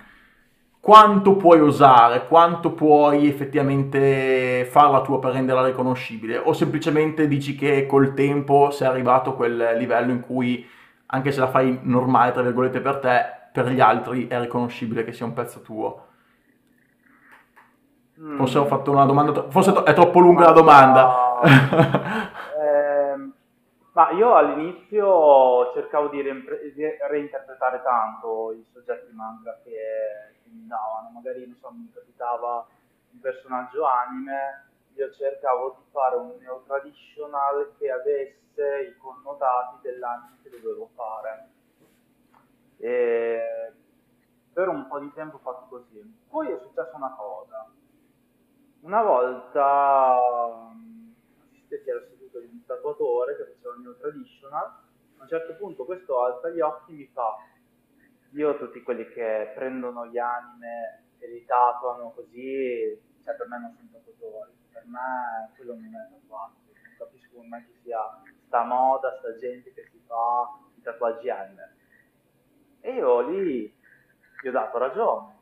Speaker 3: quanto puoi usare, quanto puoi effettivamente farla tua per renderla riconoscibile, o semplicemente dici che col tempo sei arrivato a quel livello in cui, anche se la fai normale, tra virgolette, per te, per gli altri è riconoscibile che sia un pezzo tuo.
Speaker 1: Mm.
Speaker 3: Forse ho fatto una domanda, tro- forse è troppo lunga la domanda.
Speaker 1: Ehm, ma io all'inizio cercavo di, reimpre- di reinterpretare tanto i soggetti manga che, davano, magari so, mi capitava un personaggio anime, io cercavo di fare un neo traditional che avesse i connotati dell'anime che dovevo fare. E per un po' di tempo ho fatto così. Poi è successa una cosa. Una volta mh, assistetti alla seduta di un tatuatore che faceva il mio traditional, a un certo punto questo alza gli occhi e mi fa io tutti quelli che prendono gli anime e li tatuano così, cioè per me non sono tatuatori, per me quello non è tatuaggio, non capisco come ci sia sta moda, sta gente che si fa i tatuaggi anime. E io lì gli ho dato ragione,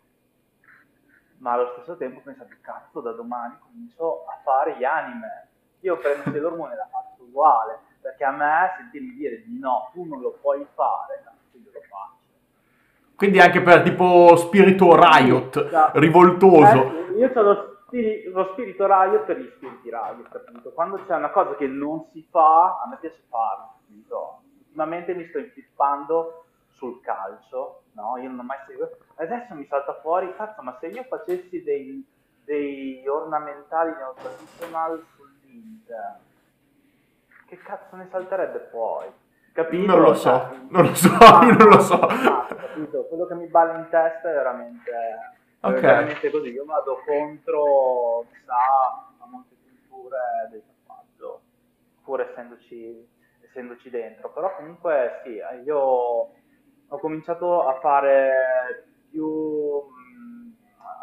Speaker 1: ma allo stesso tempo ho pensato, cazzo, da domani comincio a fare gli anime. Io prendo Sailor Moon e la faccio uguale, perché a me sentirmi dire di no, tu non lo puoi fare, cazzo, io lo faccio.
Speaker 3: Quindi anche per tipo spirito riot,
Speaker 1: Da-
Speaker 3: rivoltoso.
Speaker 1: Eh, io ho lo, spiri- lo spirito riot per gli spiriti riot, capito? Quando c'è una cosa che non si fa, a me piace farla, capito? Ultimamente mi sto infippando sul calcio, no? Io non ho mai seguito. Adesso mi salta fuori, cazzo, ma se io facessi dei, dei ornamentali neo traditional sull'Inter, che cazzo ne salterebbe poi? Capito?
Speaker 3: Non lo so, non lo so,
Speaker 1: ah,
Speaker 3: non lo so.
Speaker 1: ah, capito? Quello che mi balla in testa è veramente, è
Speaker 3: Ok.
Speaker 1: veramente così. Io vado contro, chissà, a molte culture del tatuaggio, pur essendoci, essendoci dentro. Però comunque sì, io ho cominciato a fare più mh,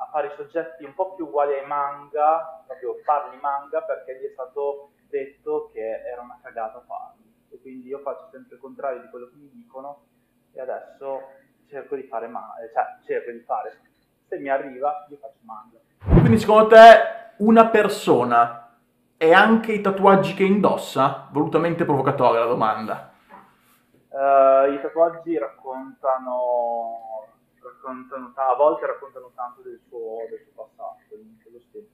Speaker 1: a fare i soggetti un po' più uguali ai manga, proprio farli manga perché gli è stato detto che era una cagata farli. E quindi io faccio sempre il contrario di quello che mi dicono e adesso cerco di fare manga, cioè cerco di fare. Se mi arriva io faccio manga.
Speaker 3: Quindi secondo te una persona e anche i tatuaggi che indossa? Volutamente provocatoria la domanda.
Speaker 1: Eh, I tatuaggi raccontano, raccontano, a volte raccontano tanto del suo, del suo passato, del- dello stile.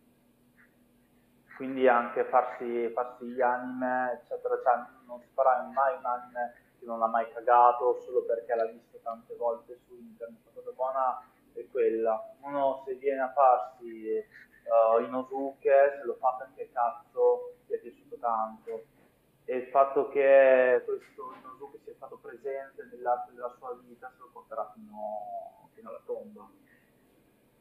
Speaker 1: Quindi anche farsi, farsi gli anime, eccetera, cioè non si farà mai un anime che non ha mai cagato solo perché l'ha visto tante volte su internet. La cosa buona è quella. Uno se viene a farsi eh, Inosuke, se lo fa perché cazzo gli è piaciuto tanto e il fatto che questo Inosuke sia stato presente nell'arte della sua vita se lo porterà fino, fino alla tomba.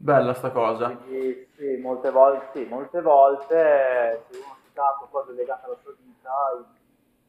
Speaker 3: Bella sta cosa.
Speaker 1: Quindi sì, molte volte, sì, molte volte se uno si tatua cose legate alla sua vita, il,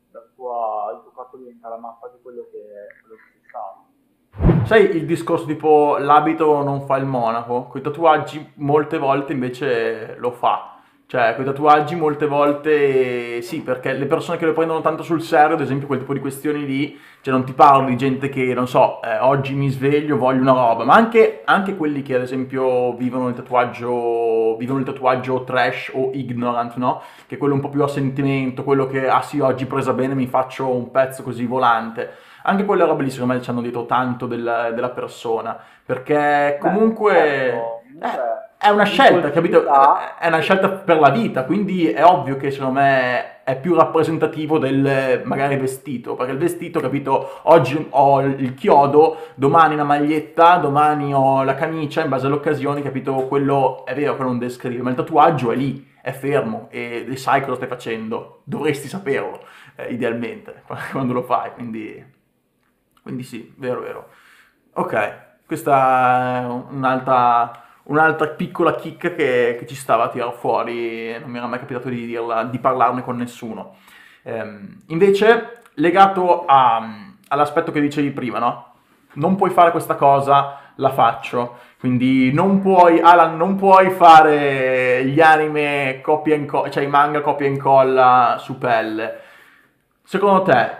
Speaker 1: la sua- il tuo corpo diventa la mappa di quello che, quello che sei stato.
Speaker 3: Sai il discorso tipo l'abito non fa il monaco? Con i tatuaggi molte volte invece lo fa. Cioè, con i tatuaggi molte volte sì, perché le persone che lo prendono tanto sul serio, ad esempio quel tipo di questioni lì, cioè non ti parlo di gente che, non so, eh, oggi mi sveglio, voglio una roba, ma anche, anche quelli che ad esempio vivono il tatuaggio, vivono il tatuaggio trash o ignorant, no? Che è quello un po' più a sentimento, quello che, ah sì, oggi presa bene mi faccio un pezzo così volante. Anche quelle robe lì secondo me ci hanno detto tanto del- della persona, perché comunque...
Speaker 1: certo, comunque,
Speaker 3: eh, è una scelta, capito? È una scelta per la vita, quindi è ovvio che secondo me è più rappresentativo del magari vestito, perché il vestito, capito, oggi ho il chiodo, domani una maglietta, domani ho la camicia, in base alle occasioni, capito, quello è vero che non descrive, ma il tatuaggio è lì, è fermo e, e sai cosa stai facendo, dovresti saperlo, eh, idealmente, quando lo fai, quindi, quindi sì, vero, vero. Ok, questa è un'altra un'altra piccola chicca che, che ci stava a tirare fuori, non mi era mai capitato di, dirla, di parlarne con nessuno. Ehm, invece, legato a- all'aspetto che dicevi prima, no? Non puoi fare questa cosa, la faccio. Quindi non puoi, Alan, non puoi fare gli anime copia e incolla, cioè i manga copia e incolla su pelle. Secondo te,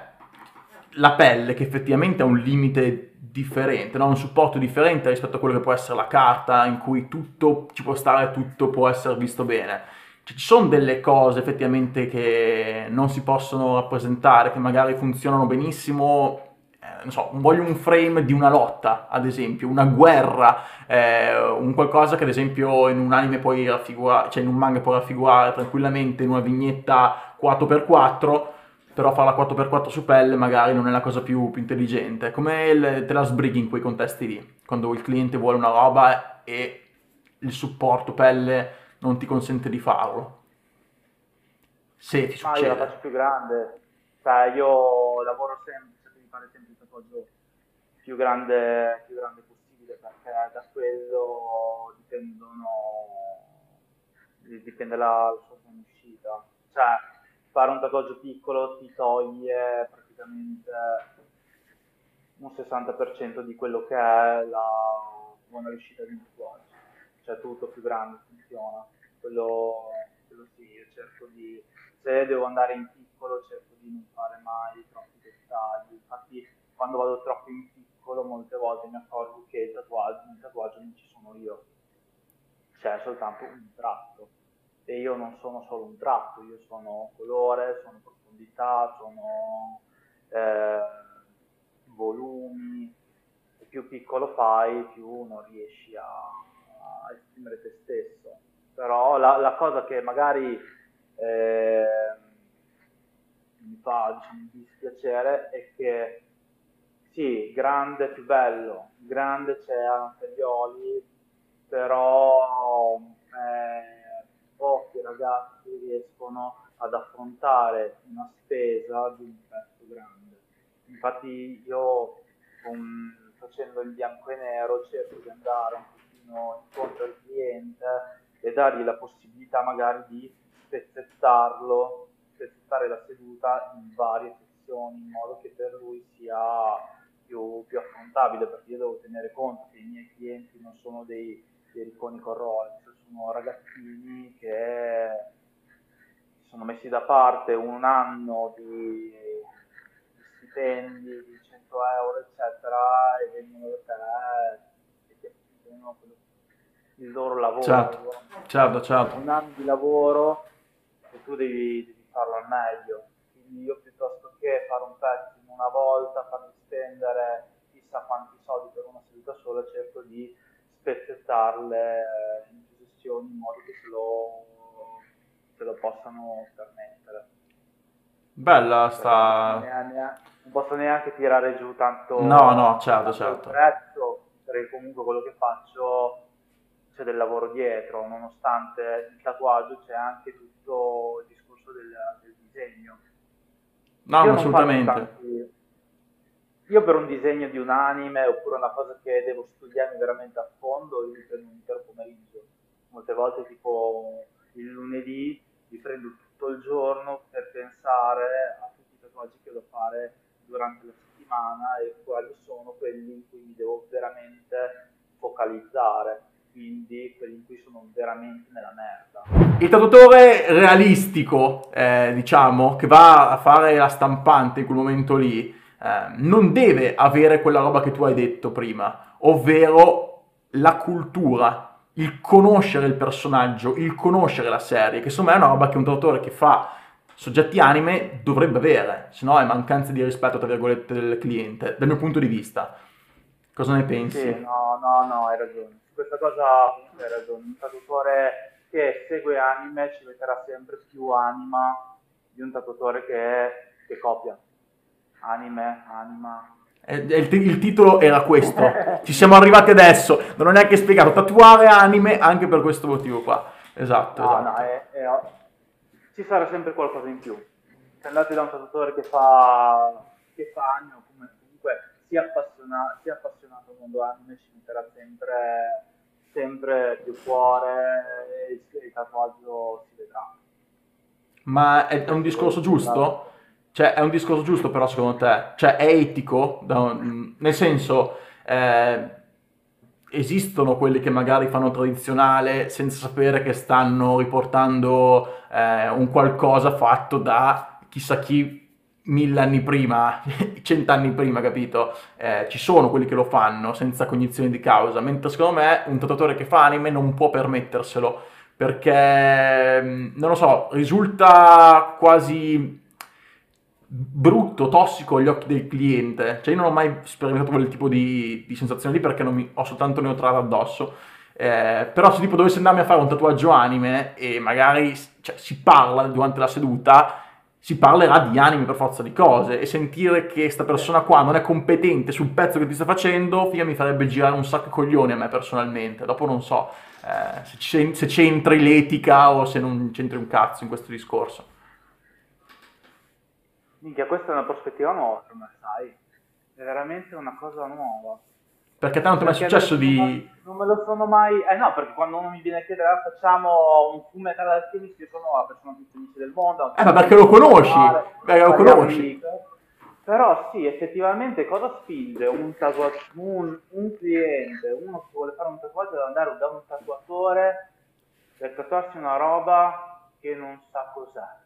Speaker 3: la pelle, che effettivamente ha un limite differente, no? un supporto differente rispetto a quello che può essere la carta, in cui tutto ci può stare, tutto può essere visto bene. Cioè, ci sono delle cose effettivamente che non si possono rappresentare, che magari funzionano benissimo. eh, non so, voglio un frame di una lotta, ad esempio, una guerra, eh, un qualcosa che ad esempio in un anime puoi raffigurare, cioè in un manga puoi raffigurare tranquillamente in una vignetta 4x4 però farla 4x4 su pelle magari non è la cosa più, più intelligente. Come il- te la sbrighi in quei contesti lì, quando il cliente vuole una roba e il supporto pelle non ti consente di farlo. Se ti
Speaker 1: Ma io
Speaker 3: succede.
Speaker 1: la faccio più grande, cioè io lavoro sempre, cerco di fare sempre il tatuaggio più grande, più grande possibile perché da quello dipendono, dipende la, la sua uscita. Cioè fare un tatuaggio piccolo ti toglie praticamente un 60% di quello che è la buona riuscita di un tatuaggio. Cioè tutto più grande funziona. Quello, quello sì, io cerco di, se devo andare in piccolo cerco di non fare mai troppi dettagli. Infatti quando vado troppo in piccolo molte volte mi accorgo che il tatuaggio, nel tatuaggio non ci sono io, c'è soltanto un tratto. E io non sono solo un tratto, io sono colore, sono profondità, sono eh, volumi. E più piccolo fai, più non riesci a, a esprimere te stesso. Però la, la cosa che magari eh, mi fa diciamo, dispiacere è che sì, grande, più bello, grande c'è Anterioli, però eh, pochi ragazzi riescono ad affrontare una spesa di un pezzo grande. Infatti io con, facendo il bianco e nero cerco di andare un pochino incontro al cliente e dargli la possibilità magari di spezzettarlo, spezzettare la seduta in varie sezioni in modo che per lui sia più, più affrontabile perché io devo tenere conto che i miei clienti non sono dei, dei ricconi corroli, sono ragazzini che si sono messi da parte un anno di, di stipendi di 100 euro eccetera e vengono da te e ti affidano il loro lavoro.
Speaker 3: Certo, certo, certo.
Speaker 1: Un anno di lavoro e tu devi, devi farlo al meglio. Quindi io piuttosto che fare un pezzo in una volta, farmi spendere chissà quanti soldi per una seduta sola, cerco di spezzettarle in sessioni in modo che se lo, se lo possano permettere.
Speaker 3: Bella sta...
Speaker 1: Non posso neanche tirare giù tanto...
Speaker 3: No, no, certo, certo.
Speaker 1: prezzo, perché comunque quello che faccio c'è del lavoro dietro, nonostante il tatuaggio c'è anche tutto il discorso del, del disegno.
Speaker 3: No, io assolutamente.
Speaker 1: Io per un disegno di un anime oppure una cosa che devo studiare veramente a fondo, io mi prendo un intero pomeriggio. Molte volte tipo il lunedì mi prendo tutto il giorno per pensare a tutti i tatuaggi che devo fare durante la settimana e quali sono quelli in cui mi devo veramente focalizzare quindi quelli in cui sono veramente nella merda.
Speaker 3: Il tatuatore realistico, eh, diciamo, che va a fare la stampante in quel momento lì, eh, non deve avere quella roba che tu hai detto prima, ovvero la cultura, il conoscere il personaggio, il conoscere la serie, che secondo me è una roba che un tatuatore che fa soggetti anime dovrebbe avere, se no è mancanza di rispetto, tra virgolette, del cliente, dal mio punto di vista. Cosa ne pensi?
Speaker 1: Sì, no, no, no, hai ragione questa cosa hai ragione, un tatuatore che segue anime ci metterà sempre più anima di un tatuatore che, che copia. Anime, anima.
Speaker 3: Eh, il, il, titolo era questo, ci siamo arrivati adesso, non ho neanche spiegato, tatuare anime anche per questo motivo qua. Esatto,
Speaker 1: no,
Speaker 3: esatto.
Speaker 1: No, è, è, ci sarà sempre qualcosa in più. Se andate da un tatuatore che fa, che fa anime comunque si appassiona, si appassionato al mondo anime ci metterà sempre, sempre più cuore e il tatuaggio si vedrà.
Speaker 3: Ma è, è un discorso giusto? Cioè, è un discorso giusto però secondo te? Cioè, è etico? Un, nel senso, eh, esistono quelli che magari fanno tradizionale senza sapere che stanno riportando eh, un qualcosa fatto da chissà chi mille anni prima, cent'anni prima, capito? Eh, ci sono quelli che lo fanno senza cognizione di causa, mentre secondo me un tatuatore che fa anime non può permetterselo perché, mm, non lo so, risulta quasi brutto, tossico agli occhi del cliente. Cioè io non ho mai sperimentato quel tipo di, di sensazione lì perché mi, ho soltanto neutrale addosso. Eh, però se tipo dovessi andarmi a fare un tatuaggio anime e magari cioè, si parla durante la seduta si parlerà di anime per forza di cose e sentire che questa persona qua non è competente sul pezzo che ti sta facendo, figa mi farebbe girare un sacco di coglioni a me personalmente. Dopo non so eh, se, c'entri l'etica o se non c'entri un cazzo in questo discorso.
Speaker 1: Minchia, questa è una prospettiva nuova per me, sai? È veramente una cosa nuova.
Speaker 3: Perché tanto mi è successo di...
Speaker 1: Non me lo sono mai... Eh no, perché quando uno mi viene a chiedere ah, facciamo un full metal alchemist, io sono la persona più felice del mondo.
Speaker 3: Eh ma perché lo conosci? Perché lo conosci.
Speaker 1: Però sì, effettivamente cosa spinge un, tatua- un, un cliente, uno che vuole fare un tatuaggio, ad andare da un tatuatore per tatuarsi una roba che non sa cos'è?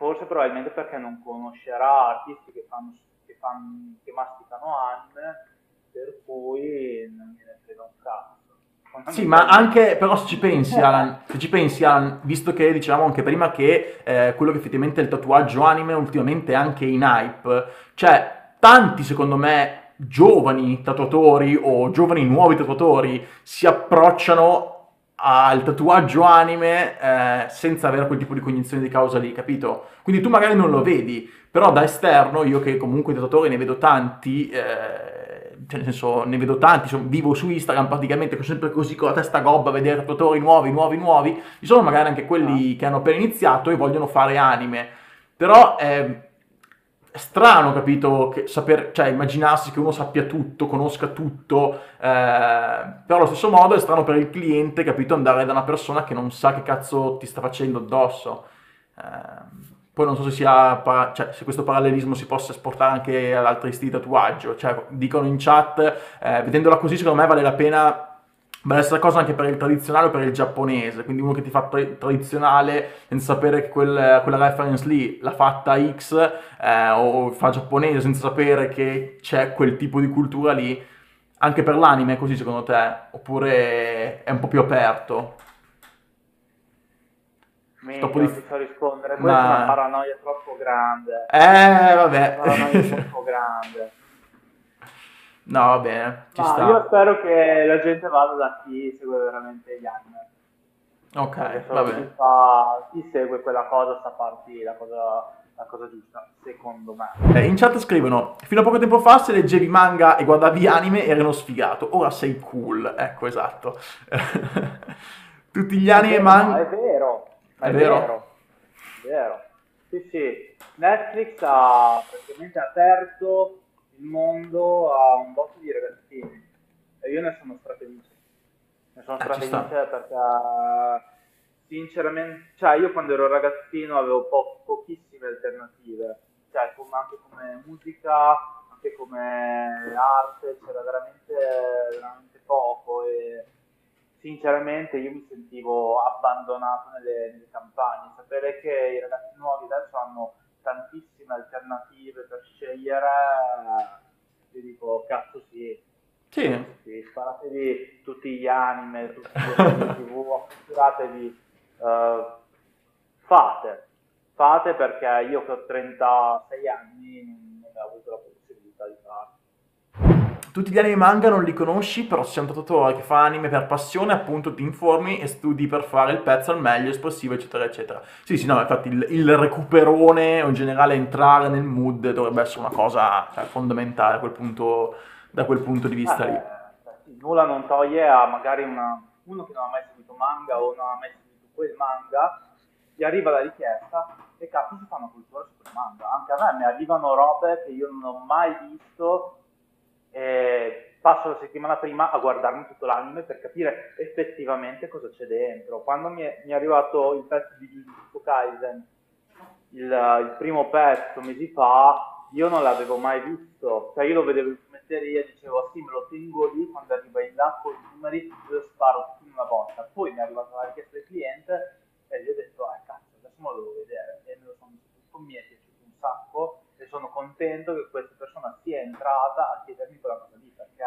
Speaker 1: Forse probabilmente perché non conoscerà artisti che fanno fan, che masticano anime, per cui non gliene frega un cazzo.
Speaker 3: Sì, ma anche però se ci pensi, Alan, se ci pensi, Alan, visto che dicevamo anche prima che eh, quello che effettivamente è il tatuaggio anime ultimamente è anche in hype, cioè tanti secondo me giovani tatuatori o giovani nuovi tatuatori si approcciano al tatuaggio anime eh, senza avere quel tipo di cognizione di causa lì, capito? Quindi tu magari non lo vedi, però da esterno, io che comunque di tatuatori ne vedo tanti, eh, cioè nel senso ne vedo tanti, sono, vivo su Instagram praticamente, sono sempre così con la testa gobba a vedere tutori nuovi, nuovi, nuovi, ci sono magari anche quelli ah. che hanno appena iniziato e vogliono fare anime, però è strano, capito, saper, cioè immaginarsi che uno sappia tutto, conosca tutto, eh, però allo stesso modo è strano per il cliente, capito, andare da una persona che non sa che cazzo ti sta facendo addosso. Eh, poi non so se, sia, cioè, se, questo parallelismo si possa esportare anche ad altri stili di tatuaggio. Cioè, dicono in chat, eh, vedendola così, secondo me vale la pena Beh, la stessa cosa anche per il tradizionale o per il giapponese, quindi uno che ti fa tra- tradizionale senza sapere che quel, quella reference lì l'ha fatta X eh, o fa giapponese senza sapere che c'è quel tipo di cultura lì, anche per l'anime è così secondo te? Oppure è un po' più aperto?
Speaker 1: Minchia, non ti so rispondere, questa Ma... è una paranoia troppo grande.
Speaker 3: Eh, vabbè.
Speaker 1: Una paranoia troppo grande.
Speaker 3: No, va bene, ci sta.
Speaker 1: Io spero che la gente vada da chi segue veramente gli anime.
Speaker 3: Ok, va bene.
Speaker 1: Chi, fa, chi segue quella cosa sta farti la cosa la cosa giusta, secondo me.
Speaker 3: Eh, in chat scrivono: Fino a poco tempo fa, se leggevi manga e guardavi anime, eri uno sfigato. Ora sei cool. Ecco, esatto. Tutti gli anime e manga.
Speaker 1: No, è vero, è, è vero. vero. È vero. Sì, sì. Netflix ha praticamente aperto il mondo a un botto di ragazzini e io ne sono strafelice. Ne sono eh, strafelice perché sinceramente, cioè io quando ero ragazzino avevo po- pochissime alternative, cioè come, anche come musica, anche come arte, c'era veramente, veramente poco e sinceramente io mi sentivo abbandonato nelle, nelle campagne. Sapere che i ragazzi nuovi adesso hanno tantissime alternative per scegliere, io dico cazzo sì.
Speaker 3: Sì.
Speaker 1: sì sparatevi tutti gli anime, tutti gli tv, affetturatevi, uh, fate, fate perché io che ho 36 anni non ho avuto la possibilità di farlo
Speaker 3: tutti gli anime manga non li conosci, però se sei un tatuatore che fa anime per passione, appunto ti informi e studi per fare il pezzo al meglio, espressivo, eccetera, eccetera. Sì, sì, no, infatti il, il recuperone o in generale entrare nel mood dovrebbe essere una cosa cioè, fondamentale quel punto, da quel punto di vista eh, lì.
Speaker 1: Sì, nulla non toglie a magari una, uno che non ha mai seguito manga o non ha mai seguito quel manga, gli arriva la richiesta e cazzo si fa una cultura su quel manga. Anche a me mi arrivano robe che io non ho mai visto eh, passo la settimana prima a guardarmi tutto l'anime per capire effettivamente cosa c'è dentro. Quando mi è, mi è arrivato il pezzo di Jujutsu Kaisen, il, il, primo pezzo mesi fa, io non l'avevo mai visto, cioè io lo vedevo in fumetteria e dicevo ah, sì me lo tengo lì, quando arriva in là con i numeri lo sparo tutto in una botta. Poi mi è arrivata la richiesta del cliente e gli ho detto ah cazzo adesso me lo devo vedere e me lo sono visto tutto, mi è piaciuto un sacco e sono contento che questa persona sia entrata a chiedermi quella cosa lì perché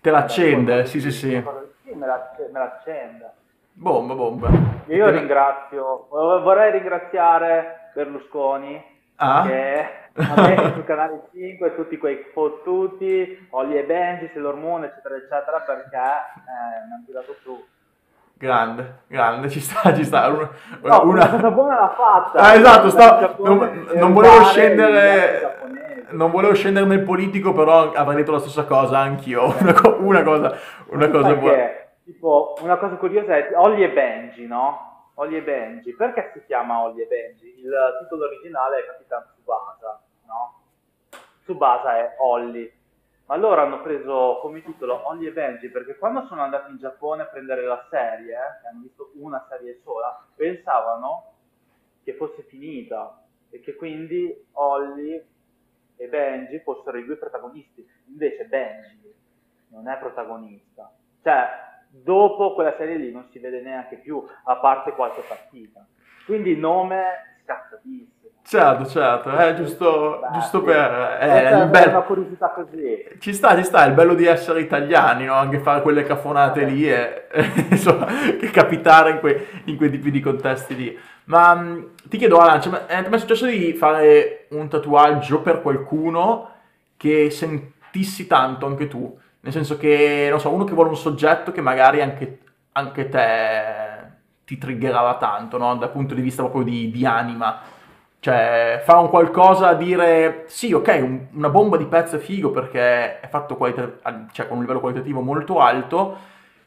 Speaker 3: te l'accende, sì sì sì.
Speaker 1: Sì, me, la, me l'accende.
Speaker 3: Bomba, bomba.
Speaker 1: Io te ringrazio, vorrei ringraziare Berlusconi ah? che ha messo sul canale 5 tutti quei fottuti, Olli e Benji, Sailor Moon, eccetera, eccetera, perché eh, mi hanno tirato su
Speaker 3: Grande, grande, ci sta, ci sta. Una,
Speaker 1: no, una... cosa buona l'ha fatta.
Speaker 3: Ah, esatto, sta... non, non volevo scendere non volevo scendere nel politico, però avrei detto la stessa cosa anch'io. Una, co- una cosa, una cosa buona.
Speaker 1: Tipo, una cosa curiosa è Ollie e Benji, no? Ollie e Benji. Perché si chiama Ollie e Benji? Il titolo originale è Capitan Tsubasa, no? Tsubasa è Ollie ma loro hanno preso come titolo Only e Benji perché quando sono andati in Giappone a prendere la serie, eh, hanno visto una serie sola, pensavano che fosse finita e che quindi Holly e Benji fossero i due protagonisti. Invece Benji non è protagonista. Cioè, dopo quella serie lì non si vede neanche più, a parte qualche partita. Quindi il nome scazzatissimo.
Speaker 3: Certo, certo, è giusto, giusto per...
Speaker 1: Il bello... una curiosità così.
Speaker 3: Ci sta, ci sta, è il bello di essere italiani, no? Anche fare quelle cafonate lì e, insomma, che capitare in, quei, in quei tipi di contesti lì. Ma mm, ti chiedo, Alan, cioè, eh, è mai successo di fare un tatuaggio per qualcuno che sentissi tanto anche tu? Nel senso che, non so, uno che vuole un soggetto che magari anche, anche te ti triggerava tanto, no? Dal punto di vista proprio di, di anima Cioè, fa un qualcosa a dire sì, ok, un- una bomba di pezzo è figo perché è fatto qualita- cioè, con un livello qualitativo molto alto,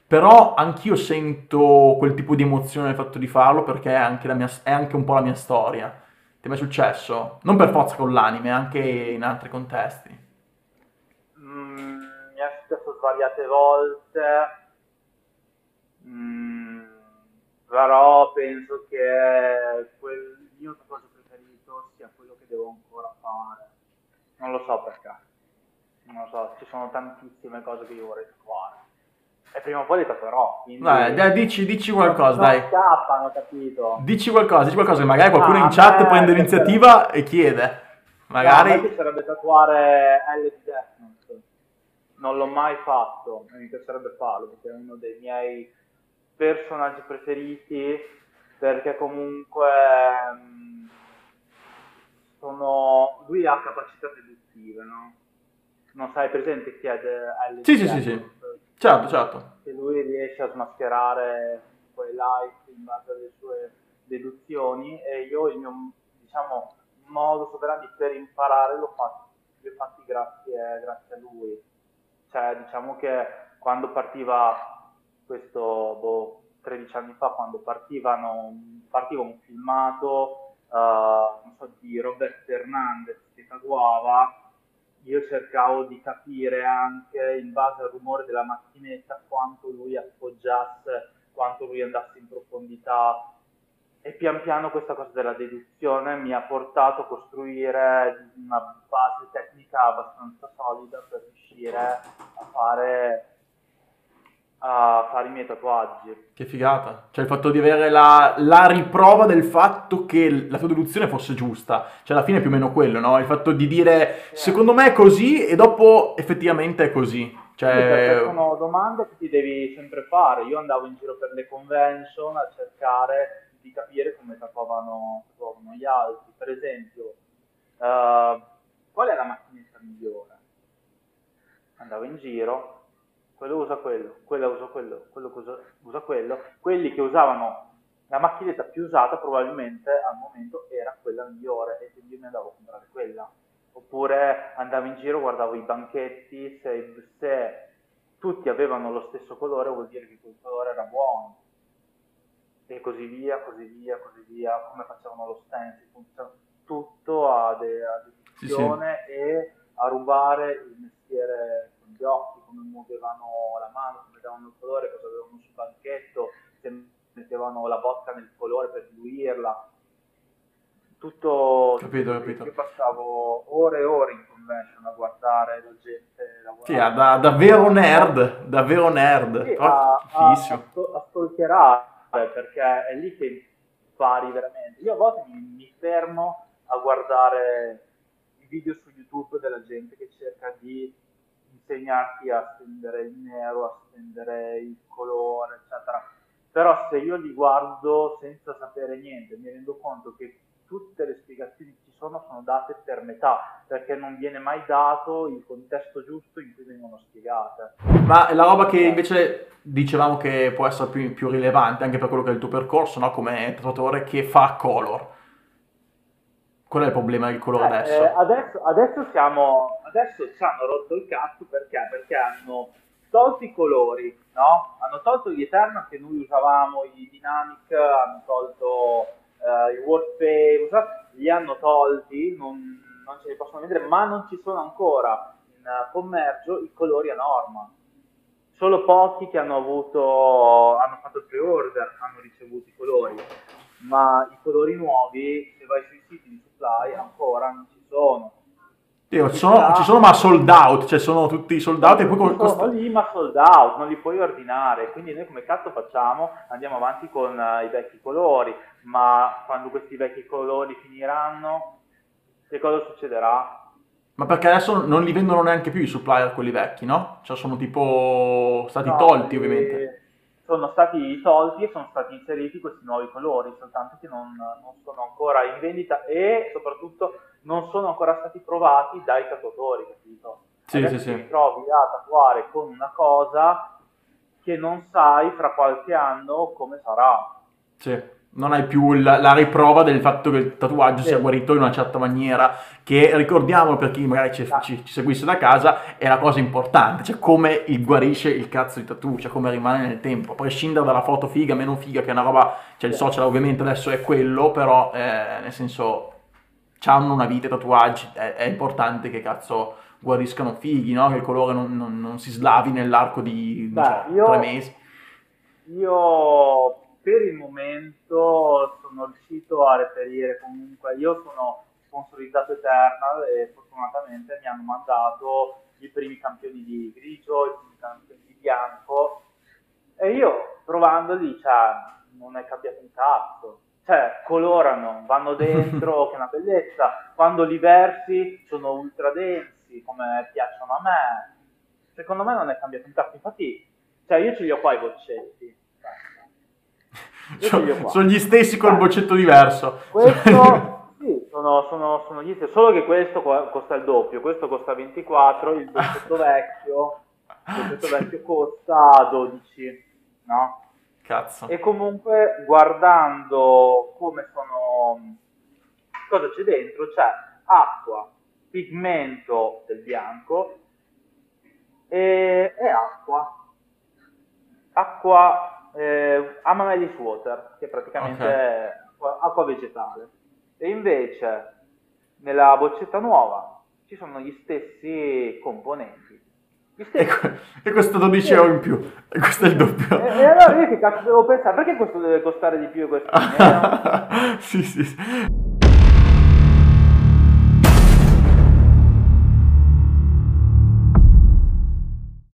Speaker 3: però anch'io sento quel tipo di emozione nel fatto di farlo perché è anche, mia- è anche un po' la mia storia. Ti è mai successo? Non per forza con l'anime, anche in altri contesti.
Speaker 1: Mm, mi è successo svariate volte, Mm, però penso che quel mio tatuaggio preferito sia quello che devo ancora fare. Non lo so perché. Non lo so, ci sono tantissime cose che io vorrei tatuare. E prima o poi le tatuerò. Quindi
Speaker 3: Dai, dai, dici, dici qualcosa,
Speaker 1: non
Speaker 3: dai.
Speaker 1: scappano, capito?
Speaker 3: Dici qualcosa, dici qualcosa, magari qualcuno
Speaker 1: Ah,
Speaker 3: in chat
Speaker 1: me
Speaker 3: prende l'iniziativa e chiede.
Speaker 1: No, a me
Speaker 3: Magari...
Speaker 1: piacerebbe tatuare L di Death Note. Non l'ho mai fatto, mi piacerebbe farlo perché è uno dei miei personaggi preferiti perché comunque mm, sono lui ha capacità deduttive, no? Non sai presente chi è de-
Speaker 3: Sì, sì, sì, sì. Certo, certo.
Speaker 1: che lui riesce a smascherare quei like in base alle sue deduzioni e io il mio diciamo modo operandi per imparare l'ho fatto, li ho fatti grazie, grazie a lui cioè diciamo che quando partiva questo boh, 13 anni fa quando partivano partiva un filmato non so, di Robert Hernandez che tatuava io cercavo di capire anche in base al rumore della macchinetta quanto lui appoggiasse, quanto lui andasse in profondità. E pian piano questa cosa della deduzione mi ha portato a costruire una base tecnica abbastanza solida per riuscire a fare, a fare i miei tatuaggi.
Speaker 3: Che figata. Cioè il fatto di avere la, la riprova del fatto che la tua deduzione fosse giusta. Cioè alla fine è più o meno quello, no? Il fatto di dire secondo me è così e dopo effettivamente è così.
Speaker 1: Sì,
Speaker 3: Cioè...
Speaker 1: sono domande che ti devi sempre fare. Io andavo in giro per le convention a cercare di capire come tatuavano, tatuavano gli altri. Per esempio, eh, qual è la macchinetta migliore? Andavo in giro, quello usa quello, quello usa quello, quello usa, usa quello. Quelli che usavano la macchinetta più usata probabilmente al momento era quella migliore e quindi io mi andavo a comprare quella. Oppure andavo in giro, guardavo i banchetti, se, se tutti avevano lo stesso colore vuol dire che quel colore era buono. E così via, così via, così via, come facevano lo stencil, tutto a, de- a
Speaker 3: Sì,
Speaker 1: deduzione e a rubare il mestiere con gli occhi, come muovevano la mano, come davano il colore, cosa avevano sul banchetto, se mettevano la botta nel colore per diluirla. Tutto,
Speaker 3: Capito, capito.
Speaker 1: Io passavo ore e ore in convention a guardare la gente lavorare.
Speaker 3: Sì, da- davvero nerd, davvero nerd.
Speaker 1: Sì, a, a, a stalkerare perché è lì che impari veramente. Io a volte mi, mi fermo a guardare i video su YouTube della gente che cerca di insegnarti a stendere il nero, a stendere il colore, eccetera. Però se io li guardo senza sapere niente, mi rendo conto che tutte le spiegazioni che ci sono sono date per metà, perché non viene mai dato il contesto giusto in cui vengono spiegate.
Speaker 3: Ma la roba che invece dicevamo che può essere più, più rilevante anche per quello che è il tuo percorso, no? Come tatuatore che fa color. Qual è il problema del colore
Speaker 1: Eh,
Speaker 3: adesso?
Speaker 1: eh, adesso, adesso siamo, adesso ci hanno rotto il cazzo perché? Perché hanno tolto i colori, no? Hanno tolto gli Eternal che noi usavamo, i Dynamic, hanno tolto eh, i Wallpaper, li hanno tolti, non, non ce li possono vendere, ma non ci sono ancora in commercio i colori a norma. Solo pochi che hanno avuto, hanno fatto il pre-order hanno ricevuto i colori, ma i colori nuovi, se vai sui siti di supply, ancora non ci sono.
Speaker 3: Io, ci, sono, ci sono ma sold out, cioè sono tutti sold out e poi
Speaker 1: sono
Speaker 3: costa...
Speaker 1: lì ma sold out, non li puoi ordinare, quindi noi come cazzo facciamo? Andiamo avanti con eh, i vecchi colori, ma quando questi vecchi colori finiranno, che cosa succederà?
Speaker 3: Ma perché adesso non li vendono neanche più i supplier quelli vecchi, no? Cioè sono tipo stati
Speaker 1: No,
Speaker 3: tolti
Speaker 1: eh,
Speaker 3: ovviamente.
Speaker 1: Sono stati tolti e sono stati inseriti questi nuovi colori, soltanto che non, non sono ancora in vendita e soprattutto non sono ancora stati provati dai tatuatori, capito?
Speaker 3: Sì,
Speaker 1: Adesso
Speaker 3: sì,
Speaker 1: ti
Speaker 3: sì.
Speaker 1: ritrovi a tatuare con una cosa che non sai fra qualche anno come sarà.
Speaker 3: Sì. Non hai più la, la, riprova del fatto che il tatuaggio sia guarito in una certa maniera, che ricordiamo per chi magari ci, ci, ci, seguisse da casa, è la cosa importante, cioè come il guarisce il cazzo di tatu, cioè come rimane nel tempo, a prescindere dalla foto figa, meno figa, che è una roba, cioè il social ovviamente adesso è quello, però eh, nel senso, hanno una vita i tatuaggi, è, è, importante che cazzo guariscano fighi, no? che il colore non, non, non si slavi nell'arco di Beh, so, io, tre mesi.
Speaker 1: Io per il momento sono riuscito a reperire comunque, io sono sponsorizzato Eternal e fortunatamente mi hanno mandato i primi campioni di grigio, i primi campioni di bianco e io provandoli, cioè, non è cambiato un cazzo. Cioè, colorano, vanno dentro, che è una bellezza. Quando li versi sono ultra densi, come piacciono a me. Secondo me non è cambiato un cazzo. Infatti, cioè, io ce li ho qua i boccetti
Speaker 3: sono, sono gli stessi col boccetto diverso.
Speaker 1: Questo, sì, sono, sono, sono, gli stessi, solo che questo costa il doppio, questo costa 24, il boccetto vecchio, il boccetto vecchio costa 12, no?
Speaker 3: Cazzo.
Speaker 1: E comunque guardando come sono, cosa c'è dentro, c'è acqua, pigmento del bianco e, e acqua. Acqua eh, Amaryllis Water, che praticamente okay. è acqua vegetale. E invece nella boccetta nuova ci sono gli stessi componenti.
Speaker 3: Gli stessi. E, questo 12 sì. euro in più, e questo è il doppio.
Speaker 1: E, e, allora io che cazzo devo pensare? Perché questo deve costare di più e questo meno?
Speaker 3: sì, sì.